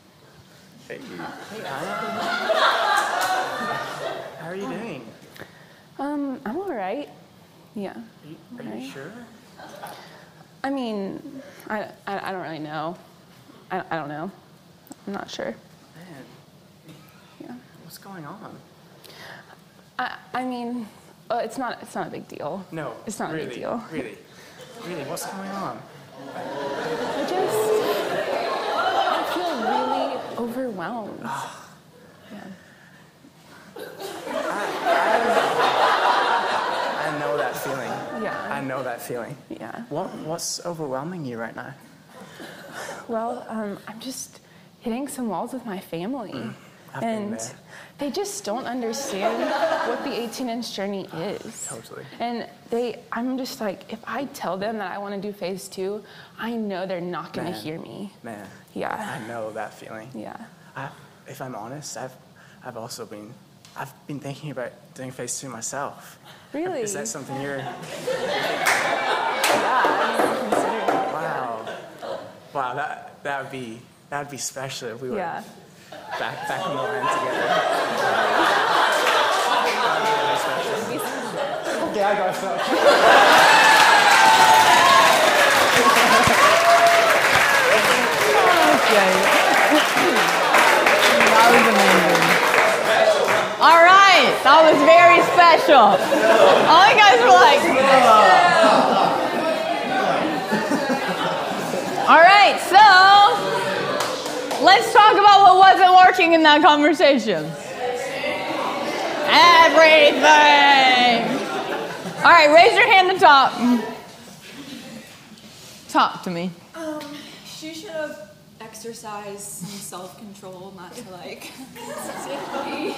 Hey. Hey, Anna. How are you doing? Um, I'm all right. Yeah. Are you, are Right. you sure? I mean, I, I, I don't really know. I, I don't know. I'm not sure. Man, Yeah. what's going on? I, I mean, uh, it's not it's not a big deal. No. It's not a big deal. Really? Really, what's going on? I just I feel really overwhelmed. yeah. I know that feeling. Yeah. I know that feeling. Yeah. What What's overwhelming you right now? Well, um, I'm just hitting some walls with my family. Mm, and there. they just don't understand what the 18 inch journey is. Totally. And they, I'm just like, if I tell them that I want to do phase two, I know they're not going to hear me. Man. Yeah. I know that feeling. Yeah. I, if I'm honest, I've, I've also been, I've been thinking about doing phase two myself. Really? Is that something you're? Yeah, I mean, consider it. Wow. Wow. That that would be that would be special if we were Yeah. Back back on the line together. Okay, I got stuff. That was amazing. All right, that was very special. All you guys were like, all right, so let's talk about what wasn't working in that conversation. Everything. All right, raise your hand to talk. Talk to me. Um, she should have exercised some self-control, not to like be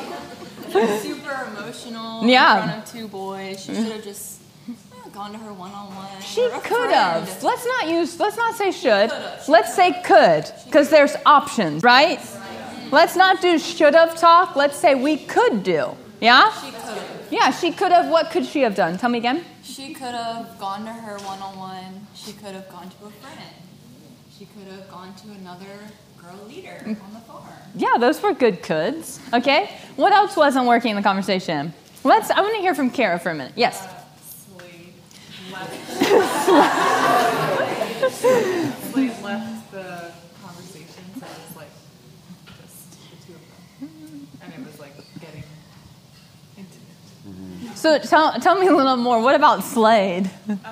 super emotional Yeah. in front of two boys. She should have just gone to her one-on-one. She could have. Let's not use, let's not say should. Could've. Let's say could, because there's options, right? Let's not do should have talk. Let's say we could do. Yeah? She could. Yeah, she could have. What could she have done? Tell me again. She could have gone to her one-on-one. She could have gone to a friend. She could have gone to another girl leader mm. on the farm. Yeah, those were good coulds. Okay. What else wasn't working in the conversation? Let's. I want to hear from Kara for a minute. Yes. Uh, Slade left. Slade left the conversation, so it was like just the two of them, and it was like getting intimate. So tell tell me a little more. What about Slade? Uh, I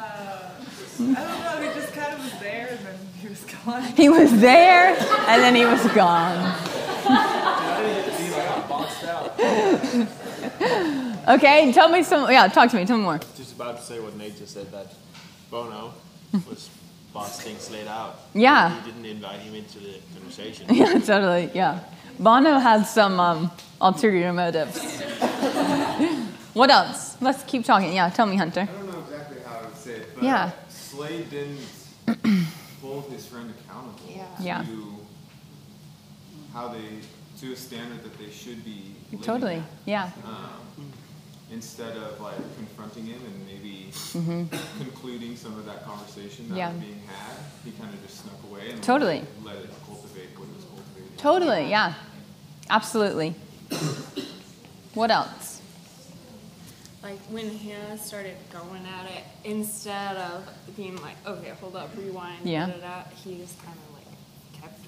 don't know. He just kind of was there, and then he was gone. He was there and then he was gone. Okay, tell me some. Yeah, talk to me. Tell me more. Just about to say what Nate just said that Bono was boss things laid out. Yeah. You didn't invite him into the conversation. Yeah, totally. Yeah. Bono had some um, ulterior motives. what else? Let's keep talking. Yeah, tell me, Hunter. I don't know exactly how I would say it, but Yeah. Slade didn't hold his friend accountable Yeah. to how they to a standard that they should be living Totally. at. Yeah. Um, instead of like confronting him and maybe Mhm. concluding some of that conversation that Yeah. was being had, he kind of just snuck away and Totally. let it cultivate what it was cultivating. Totally. Yeah. Absolutely. What else? Like when Hannah started going at it, instead of being like, okay, hold up, rewind, Yeah. da, da, da, he just kind of like kept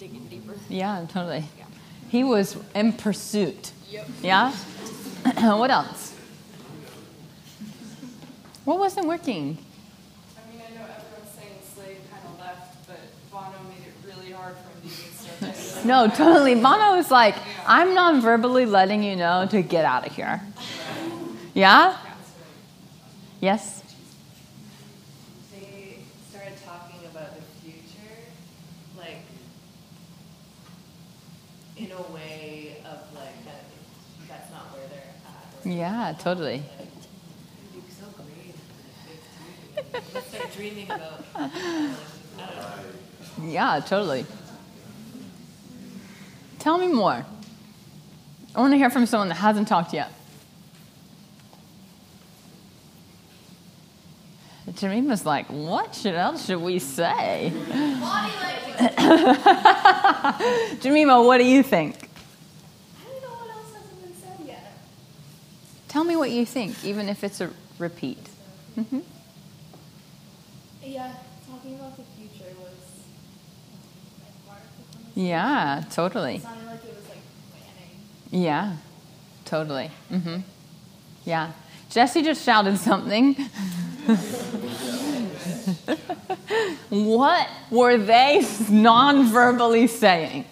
digging deeper. Yeah, totally. Yeah. He was in pursuit. Yep. Yeah? what else? What wasn't working? I mean, I know everyone's saying Slade kind of left, but Bono made it really hard for him to even start No, totally. Bono was like, I'm non verbally letting you know to get out of here. Yeah? Yes? They started talking about the future, like in a way of like that. That's not where they're at. Yeah, totally. You're so dreaming about. Know. Yeah, totally. Tell me more. I want to hear from someone that hasn't talked yet. Jemima's like, what should else should we say? Jemima, what do you think? I don't know what else hasn't been said yet. Tell me what you think, even if it's a repeat. hmm Yeah, talking about the future was like part of the. Yeah, totally. It sounded like it was like planning. Yeah, totally. hmm Yeah. Jesse just shouted something. what were they non verbally saying?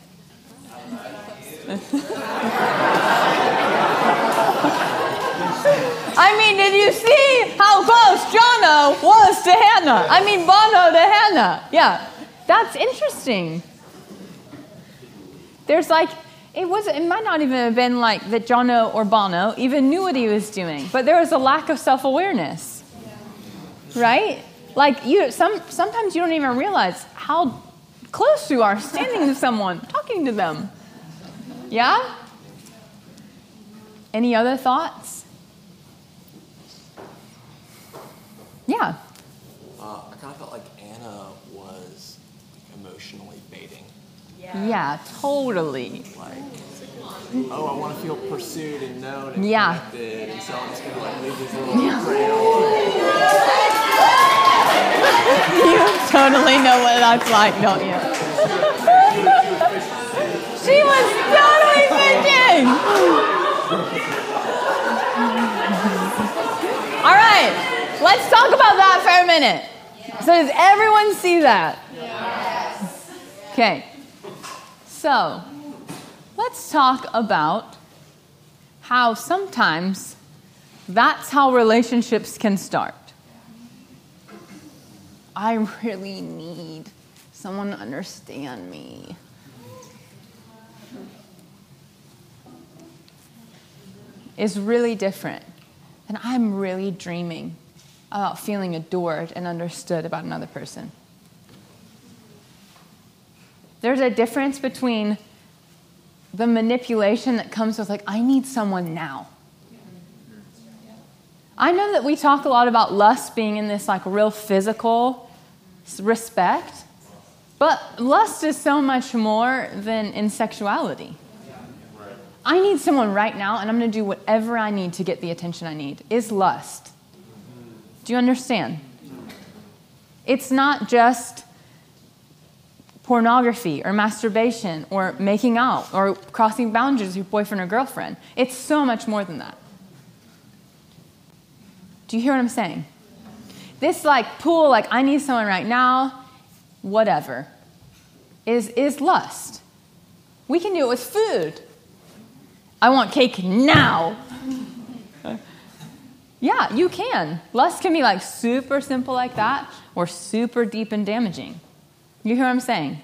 I mean, did you see how close Jono was to Hannah? I mean, Bono to Hannah. Yeah, that's interesting. There's like, it was it might not even have been like that Jono or Bono even knew what he was doing, but there was a lack of self-awareness. Right? Like you some sometimes you don't even realize how close you are standing to someone, talking to them. Yeah? Any other thoughts? Yeah. Uh, I kind of felt like Anna was emotionally baiting. Yeah, totally. Like, oh, I want to feel pursued and known and Yeah. connected, and so I'm just gonna like leave these little Yeah. crayons. you totally know what that's like, don't you? she was totally thinking. All right, let's talk about that for a minute. So, does everyone see that? Okay. So, let's talk about how sometimes that's how relationships can start. I really need someone to understand me. Is really different. And I'm really dreaming about feeling adored and understood about another person. There's a difference between the manipulation that comes with, like, I need someone now. I know that we talk a lot about lust being in this, like, real physical respect, but lust is so much more than in sexuality. I need someone right now, and I'm going to do whatever I need to get the attention I need, is lust. Do you understand? It's not just pornography or masturbation or making out or crossing boundaries with your boyfriend or girlfriend. It's so much more than that. Do you hear what I'm saying? This like pool, like I need someone right now, whatever, is is lust. We can do it with food. I want cake now. Yeah, you can. Lust can be like super simple like that or super deep and damaging. You hear what I'm saying?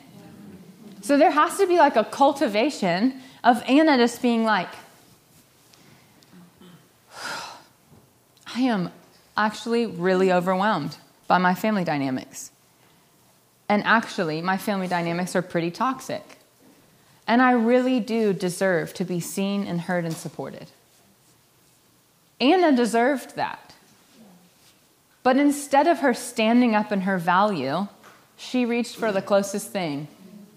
So there has to be like a cultivation of Anna just being like, I am actually really overwhelmed by my family dynamics. And actually, my family dynamics are pretty toxic. And I really do deserve to be seen and heard and supported. Anna deserved that. But instead of her standing up in her value, she reached for the closest thing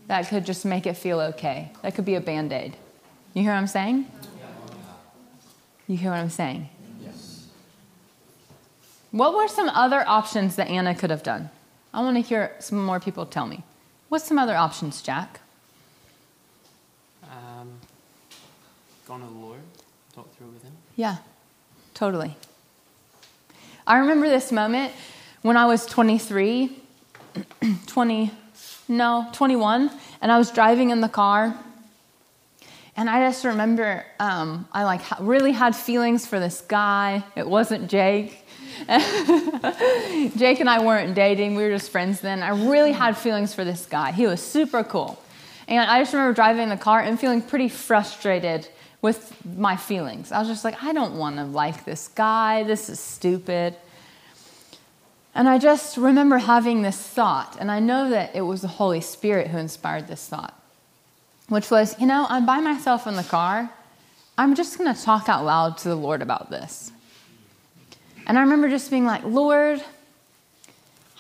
that could just make it feel okay. That could be a band aid. You hear what I'm saying? You hear what I'm saying? Yes. What were some other options that Anna could have done? I want to hear some more people tell me. What's some other options, Jack? Um, going to the Lord, talk through with Him. Yeah, totally. I remember this moment when I was 23, 20, no, 21, and I was driving in the car. And I just remember um, I like really had feelings for this guy. It wasn't Jake. Jake and I weren't dating. We were just friends then. I really had feelings for this guy. He was super cool. And I just remember driving in the car and feeling pretty frustrated with my feelings. I was just like, I don't want to like this guy. This is stupid. And I just remember having this thought, and I know that it was the Holy Spirit who inspired this thought, which was, you know, I'm by myself in the car. I'm just going to talk out loud to the Lord about this. And I remember just being like, Lord,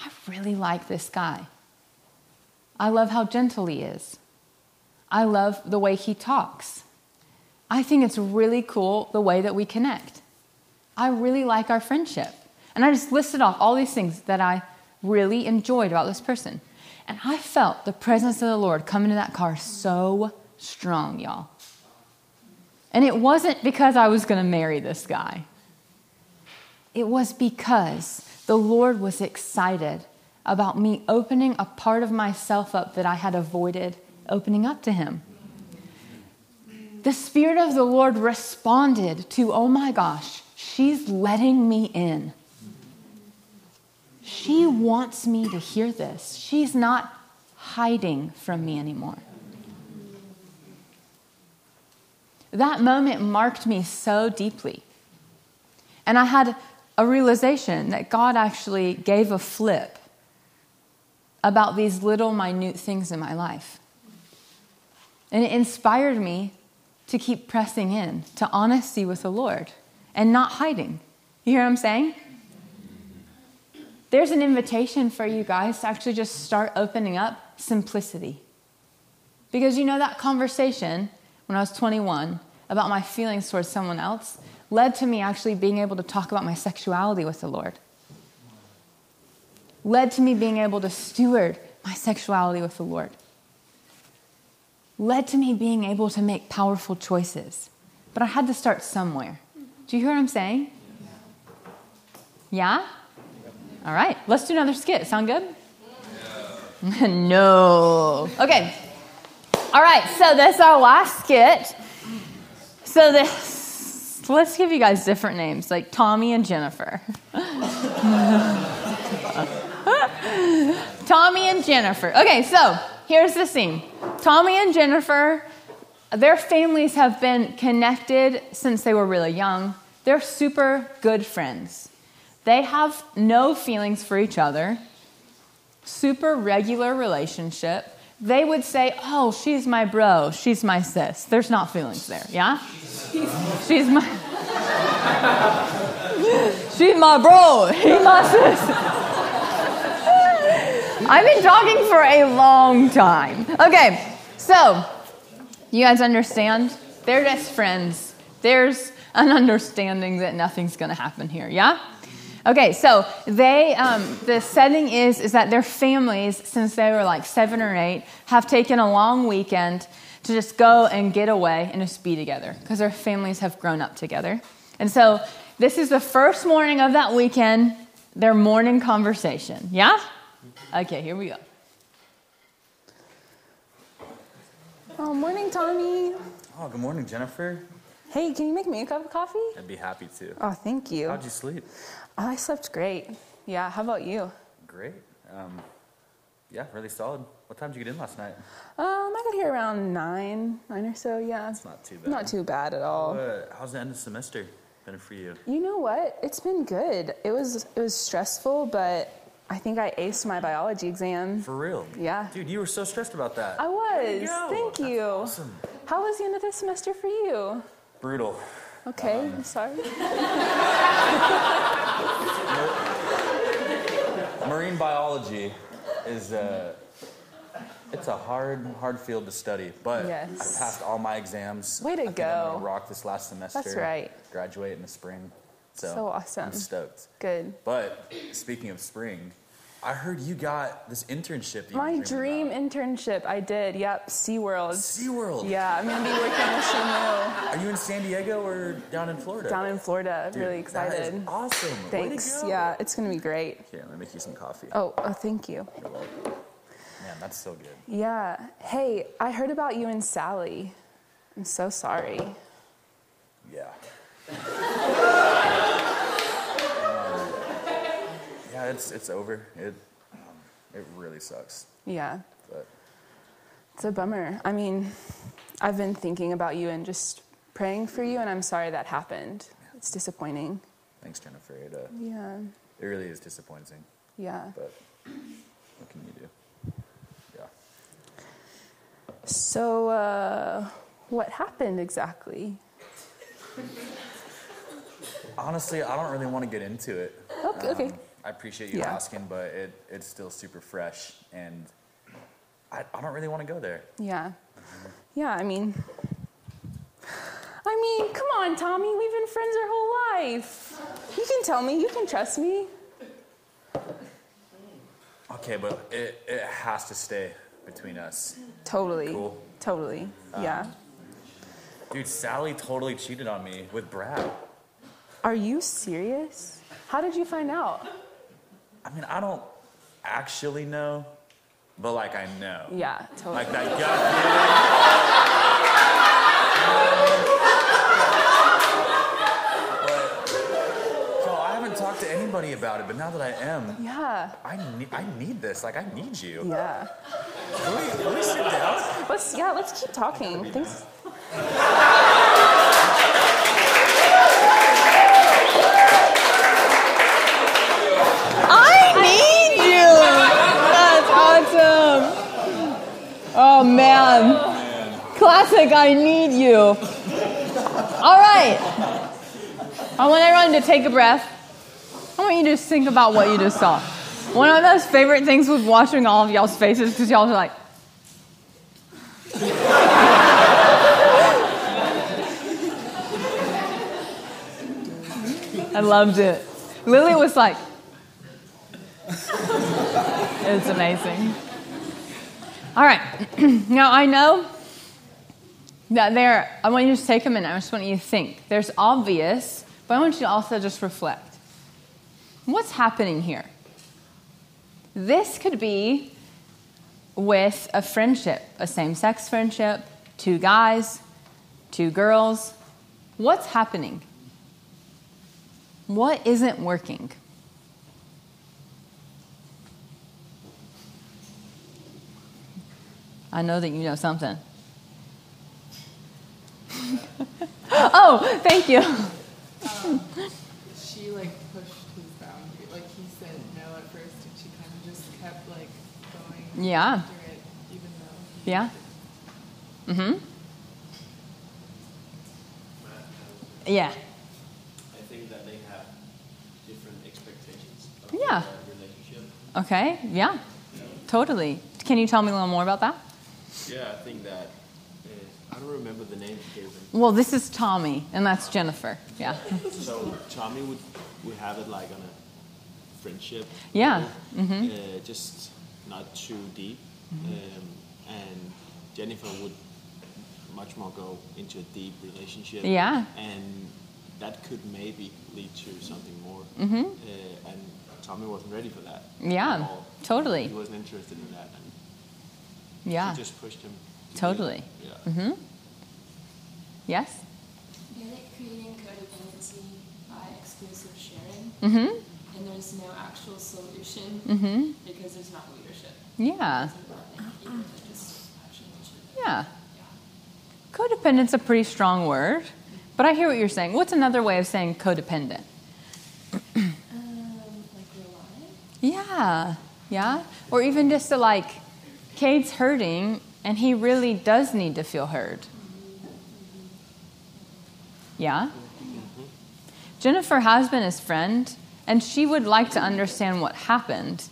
I really like this guy. I love how gentle he is. I love the way he talks. I think it's really cool the way that we connect. I really like our friendship. And I just listed off all these things that I really enjoyed about this person. And I felt the presence of the Lord come into that car so strong, y'all. And it wasn't because I was going to marry this guy, it was because the Lord was excited about me opening a part of myself up that I had avoided opening up to Him. The Spirit of the Lord responded to, oh my gosh, she's letting me in. She wants me to hear this. She's not hiding from me anymore. That moment marked me so deeply. And I had a realization that God actually gave a flip about these little minute things in my life. And it inspired me to keep pressing in to honesty with the Lord and not hiding. You hear what I'm saying? There's an invitation for you guys to actually just start opening up simplicity. Because you know that conversation when I was 21 about my feelings towards someone else led to me actually being able to talk about my sexuality with the Lord. Led to me being able to steward my sexuality with the Lord. Led to me being able to make powerful choices. But I had to start somewhere. Do you hear what I'm saying? Yeah? All right, let's do another skit. Sound good? no. Okay. All right, so that's our last skit. So this, let's give you guys different names, like Tommy and Jennifer. Tommy and Jennifer. Okay, so here's the scene. Tommy and Jennifer, their families have been connected since they were really young. They're super good friends. They have no feelings for each other, super regular relationship. They would say, Oh, she's my bro, she's my sis. There's not feelings there, yeah? She's my She's my bro, he's my sis. I've been talking for a long time. Okay, so you guys understand? They're just friends. There's an understanding that nothing's gonna happen here, yeah? Okay, so they, um, the setting is is that their families, since they were like seven or eight, have taken a long weekend to just go and get away and just be together because their families have grown up together. And so this is the first morning of that weekend, their morning conversation. Yeah? Okay, here we go. Oh, morning, Tommy. Oh, good morning, Jennifer. Hey, can you make me a cup of coffee? I'd be happy to. Oh, thank you. How'd you sleep? Oh, I slept great. Yeah, how about you? Great. Um, yeah, really solid. What time did you get in last night? Um, I got here around nine, nine or so. Yeah, it's not too bad. Not too bad at all. Uh, how's the end of the semester been for you? You know what? It's been good. It was it was stressful, but I think I aced my biology exam. For real? Yeah. Dude, you were so stressed about that. I was. go. Thank you. awesome. How was the end of the semester for you? Brutal. Okay, I'm sorry. Marine biology is uh, it's a hard, hard field to study, but Yes. I passed all my exams. Way to I go. rock this last semester. That's right. Graduate in the spring. So, So awesome. I'm stoked. Good. But speaking of spring, I heard you got this internship. That My dream internship, I did. Yep, SeaWorld. SeaWorld? Yeah, I'm gonna be working with Shamu. Are you in San Diego or down in Florida? down in Florida. Dude, really that is excited. awesome. Thanks. Yeah, it's gonna be great. Here, let me make you some coffee. Oh, oh, thank you. Man, that's so good. Yeah. Hey, I heard about you and Sally. I'm so sorry. Yeah. it's it's over. It um, it really sucks. Yeah. But It's a bummer. I mean, I've been thinking about you and just praying for you, and I'm sorry that happened. It's disappointing. thanks, Jennifer. It, uh, Yeah. it really is disappointing. Yeah. But what can you do? Yeah. So, uh, what happened exactly? Honestly, I don't really want to get into it. Okay, okay. I appreciate you Yeah. asking, but it, it's still super fresh, and I, I don't really want to go there. Yeah. Yeah, I mean, I mean, come on, Tommy. We've been friends our whole life. You can tell me. You can trust me. Okay, but it, it has to stay between us. Totally. Cool. Totally. Um, yeah. Dude, Sally totally cheated on me with Brad. Are you serious? How did you find out? I mean, I don't actually know, but like I know. Yeah, totally. Like that gut feeling. But, yo, I haven't talked to anybody about it, but now that I am, Yeah. I need, I need this. Like, I need you. Yeah. Can we, can we sit down? Let's yeah, let's keep talking. Thanks. I need you. That's awesome. Oh man. Classic. I need you. All right. I want everyone to take a breath. I want you to just think about what you just saw. One of those favorite things was watching all of y'all's faces because y'all are like. I loved it. Lily was like, it's amazing. All right. now I know that there, I want you to take a minute. I just want you to think. There's obvious, but I want you to also just reflect. What's happening here? This could be with a friendship, a same sex friendship, two guys, two girls. What's happening? What isn't working? I know that you know something. oh, thank you. Um, she like pushed his boundary. Like he said no at first, and she kind of just kept like going Yeah. after it, even though. Yeah. Mm-hmm. Yeah. I think that they have different expectations of Yeah. their relationship. Okay. Yeah. Totally. Can you tell me a little more about that? Yeah, I think that uh, I don't remember the name he gave them. Well, this is Tommy, and that's Jennifer. Yeah. So Tommy would would have it like on a friendship. Yeah, level, mhm. Uh, just not too deep. Mhm. Um, and Jennifer would much more go into a deep relationship. Yeah. And that could maybe lead to something more. Mhm. Uh, and Tommy wasn't ready for that. Yeah, totally. He wasn't interested in that. And Yeah. She just pushed him. to do it. Totally. Yeah. Mm-hmm. Yes. You're like creating codependency by exclusive sharing. Mhm. And there's no actual solution mm-hmm. because there's not leadership. Yeah. It's about, like, either to just. Yeah. Codependent's a pretty strong word, but I hear what you're saying. What's another way of saying codependent? Um, like rely. Yeah, yeah. Or even just to like, Cade's hurting and he really does need to feel heard. Yeah? Jennifer has been his friend and she would like to understand what happened.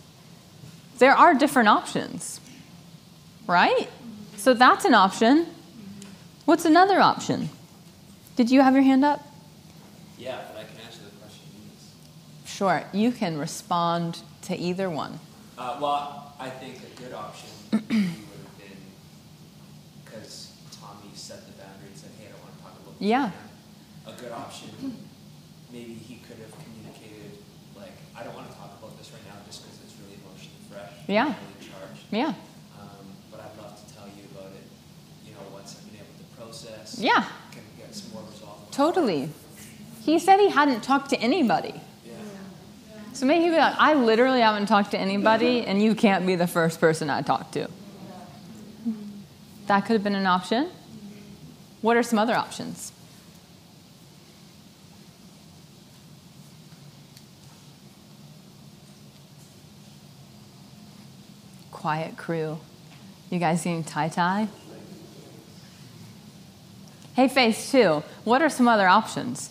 There are different options, right? So that's an option. What's another option? Did you have your hand up? Yeah, but I can answer the question. Sure, you can respond to either one. Uh, well, I think a good option would have been because Tommy set the boundary and said, "Hey, I don't want to talk about this." Yeah. right. A good option, maybe he could have communicated, like, "I don't want to talk about this right now, just because it's really emotionally fresh. Yeah. Really charged. Yeah. Um, but I'd love to tell you about it. You know, once I've been able to process. Yeah. Can get some more resolve. Totally. He said he hadn't talked to anybody. So maybe he'd be like, I literally haven't talked to anybody, and you can't be the first person I talk to. That could have been an option. What are some other options? Quiet crew. You guys getting tie tie? Hey, Phase 2, what are some other options?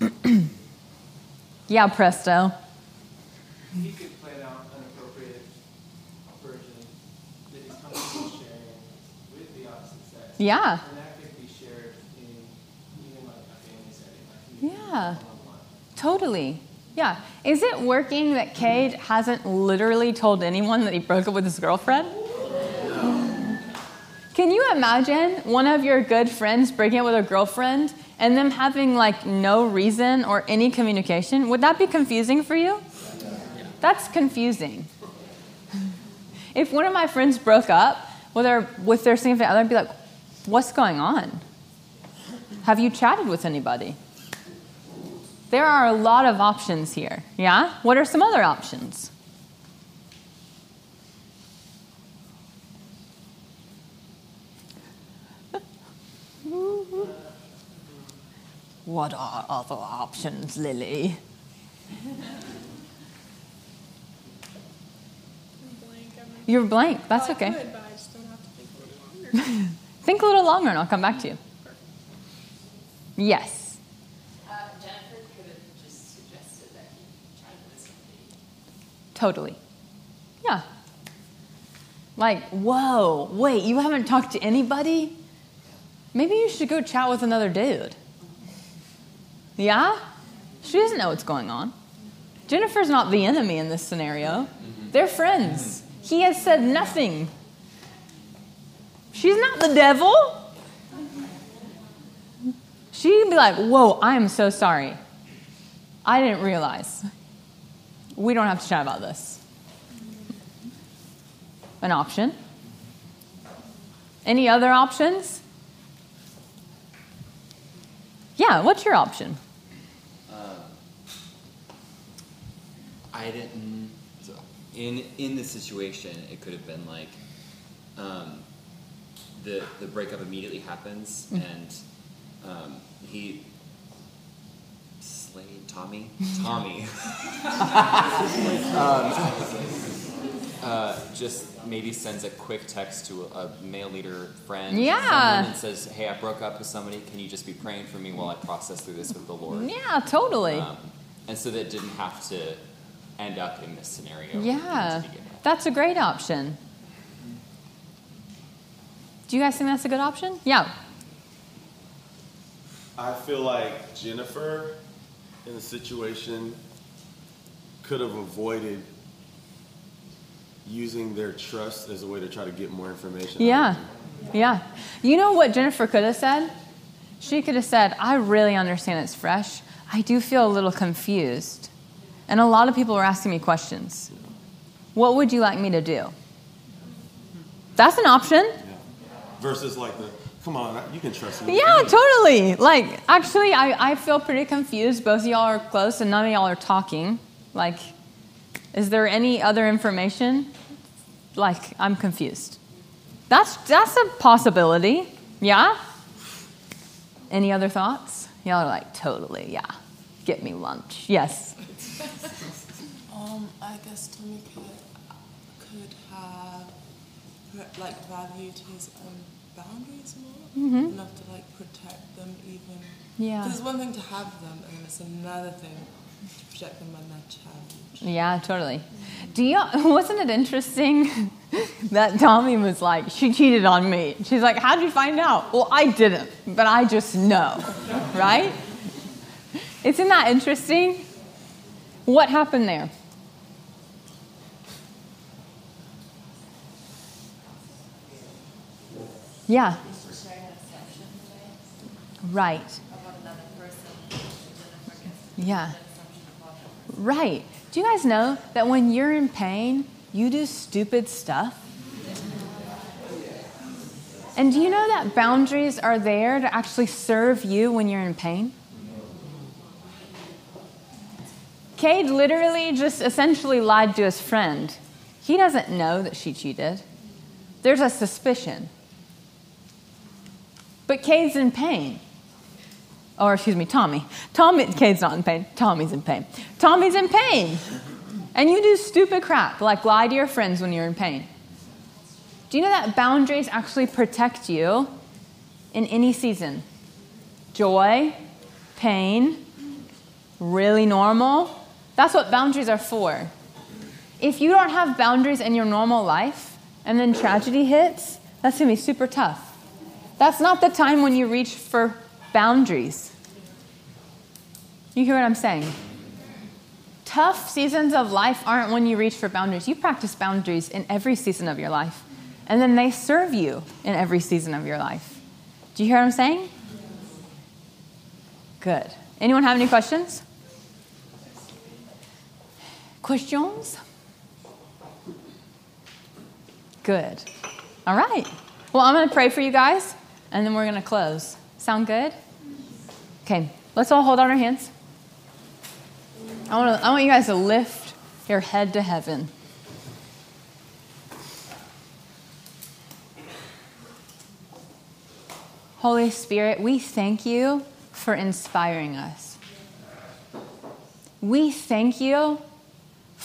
yeah, Presto. He could plan out an appropriate version that he's comfortable sharing with the opposite sex. Yeah. And that could be shared in even like a family setting. Like Yeah. Totally. Yeah. Is it working that Cade hasn't literally told anyone that he broke up with his girlfriend? Can you imagine one of your good friends breaking up with a girlfriend and them having like no reason or any communication? Would that be confusing for you? That's confusing. If one of my friends broke up with their, with their significant other, I'd be like, what's going on? Have you chatted with anybody? There are a lot of options here. Yeah? What are some other options? What are other options, Lily? You're blank. That's okay. could, but I just don't have to think a little longer. Think a little longer and I'll come back to you. Yes. Uh, Jennifer could have just suggested that he try with somebody. Totally. Yeah. Like, whoa, wait, you haven't talked to anybody? Maybe you should go chat with another dude. Yeah? She doesn't know what's going on. Jennifer's not the enemy in this scenario. They're friends. He has said nothing. She's not the devil. She'd be like, whoa, I am so sorry. I didn't realize. We don't have to chat about this. An option. Any other options? Yeah, what's your option? Um, I didn't. In in this situation, it could have been like, um, the the breakup immediately happens, Mm. and um, he Slade Tommy. Tommy. um, uh, just maybe sends a quick text to a, a male leader friend. Yeah. And says, "Hey, I broke up with somebody. Can you just be praying for me while I process through this with the Lord?" Yeah, totally. Um, and so that didn't have to end up in this scenario. Yeah, to begin with. that's a great option. Do you guys think that's a good option? Yeah. I feel like Jennifer in the situation could have avoided using their trust as a way to try to get more information. Yeah. Yeah. You know what Jennifer could have said? She could have said, I really understand it's fresh. I do feel a little confused. And a lot of people are asking me questions. What would you like me to do? That's an option. Versus like the Come on, you can trust me. Yeah, totally. Like, actually, I, I feel pretty confused. Both of y'all are close and none of y'all are talking. Like, is there any other information? Like, I'm confused. That's, that's a possibility. Yeah? Any other thoughts? Y'all are like, totally, yeah. Get me lunch. Yes. Um, I guess Tommy could could have like valued his own boundaries more, Mhm. enough to like protect them even. Yeah. Because it's one thing to have them, and then it's another thing to protect them when they're challenged. Yeah, totally. Do you? Wasn't it interesting that Tommy was like, she cheated on me. She's like, how'd you find out? Well, I didn't, but I just know, right? Isn't that interesting? What happened there? Yeah. Right. Yeah. Right. Do you guys know that when you're in pain, you do stupid stuff? And do you know that boundaries are there to actually serve you when you're in pain? Cade literally just essentially lied to his friend. He doesn't know that she cheated. There's a suspicion. But Cade's in pain. Or, excuse me, Tommy. Tommy, Cade's not in pain. Tommy's in pain. Tommy's in pain. And you do stupid crap like lie to your friends when you're in pain. Do you know that boundaries actually protect you in any season? Joy, pain, really normal. That's what boundaries are for. If you don't have boundaries in your normal life and then tragedy hits, that's going to be super tough. That's not the time when you reach for boundaries. You hear what I'm saying? Tough seasons of life aren't when you reach for boundaries. You practice boundaries in every season of your life, and then they serve you in every season of your life. Do you hear what I'm saying? Good. Anyone have any questions? Questions? Good. All right. Well, I'm going to pray for you guys, and then we're going to close. Sound good? Okay, let's all hold out our hands. I want, to, I want you guys to lift your head to heaven. Holy Spirit, we thank you for inspiring us. We thank you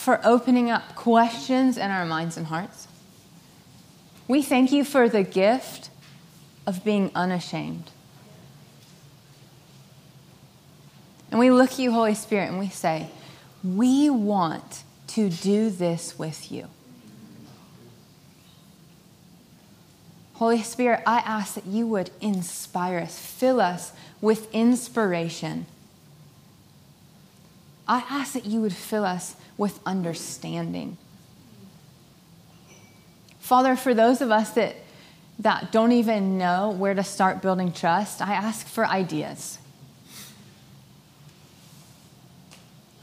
for opening up questions in our minds and hearts. We thank you for the gift of being unashamed. And we look at you, Holy Spirit, and we say, We want to do this with you. Holy Spirit, I ask that you would inspire us, fill us with inspiration. I ask that you would fill us with understanding. Father, for those of us that, that don't even know where to start building trust, I ask for ideas.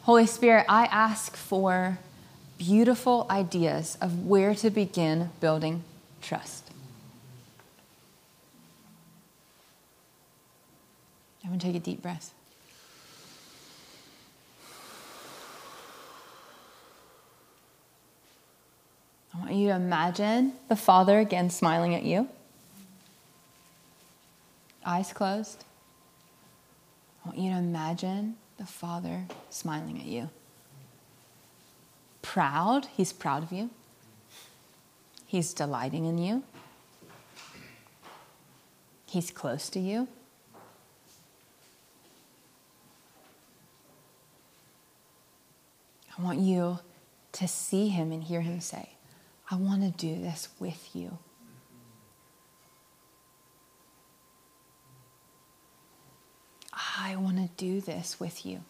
Holy Spirit, I ask for beautiful ideas of where to begin building trust. Everyone take a deep breath. I want you to imagine the Father again smiling at you. Eyes closed. I want you to imagine the Father smiling at you. Proud, He's proud of you. He's delighting in you. He's close to you. I want you to see Him and hear Him say, I want to do this with you. I want to do this with you.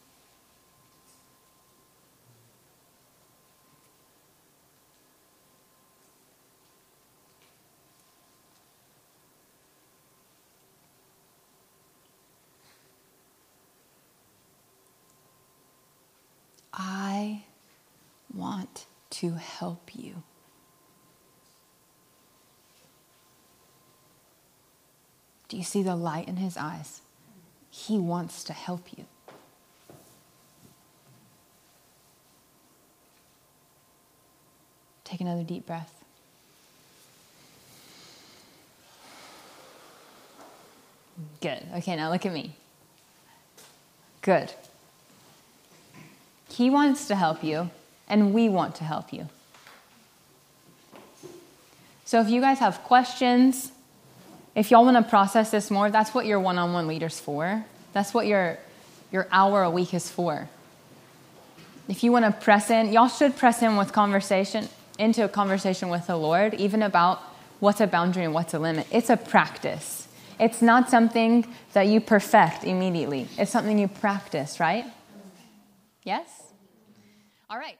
I want to help you. Do you see the light in his eyes? He wants to help you. Take another deep breath. Good. Okay, now look at me. Good. He wants to help you, and we want to help you. So if you guys have questions, if y'all want to process this more, that's what your one on one leader's for. That's what your, your hour a week is for. If you want to press in, y'all should press in with conversation, into a conversation with the Lord, even about what's a boundary and what's a limit. It's a practice. It's not something that you perfect immediately, it's something you practice, right? Yes? All right.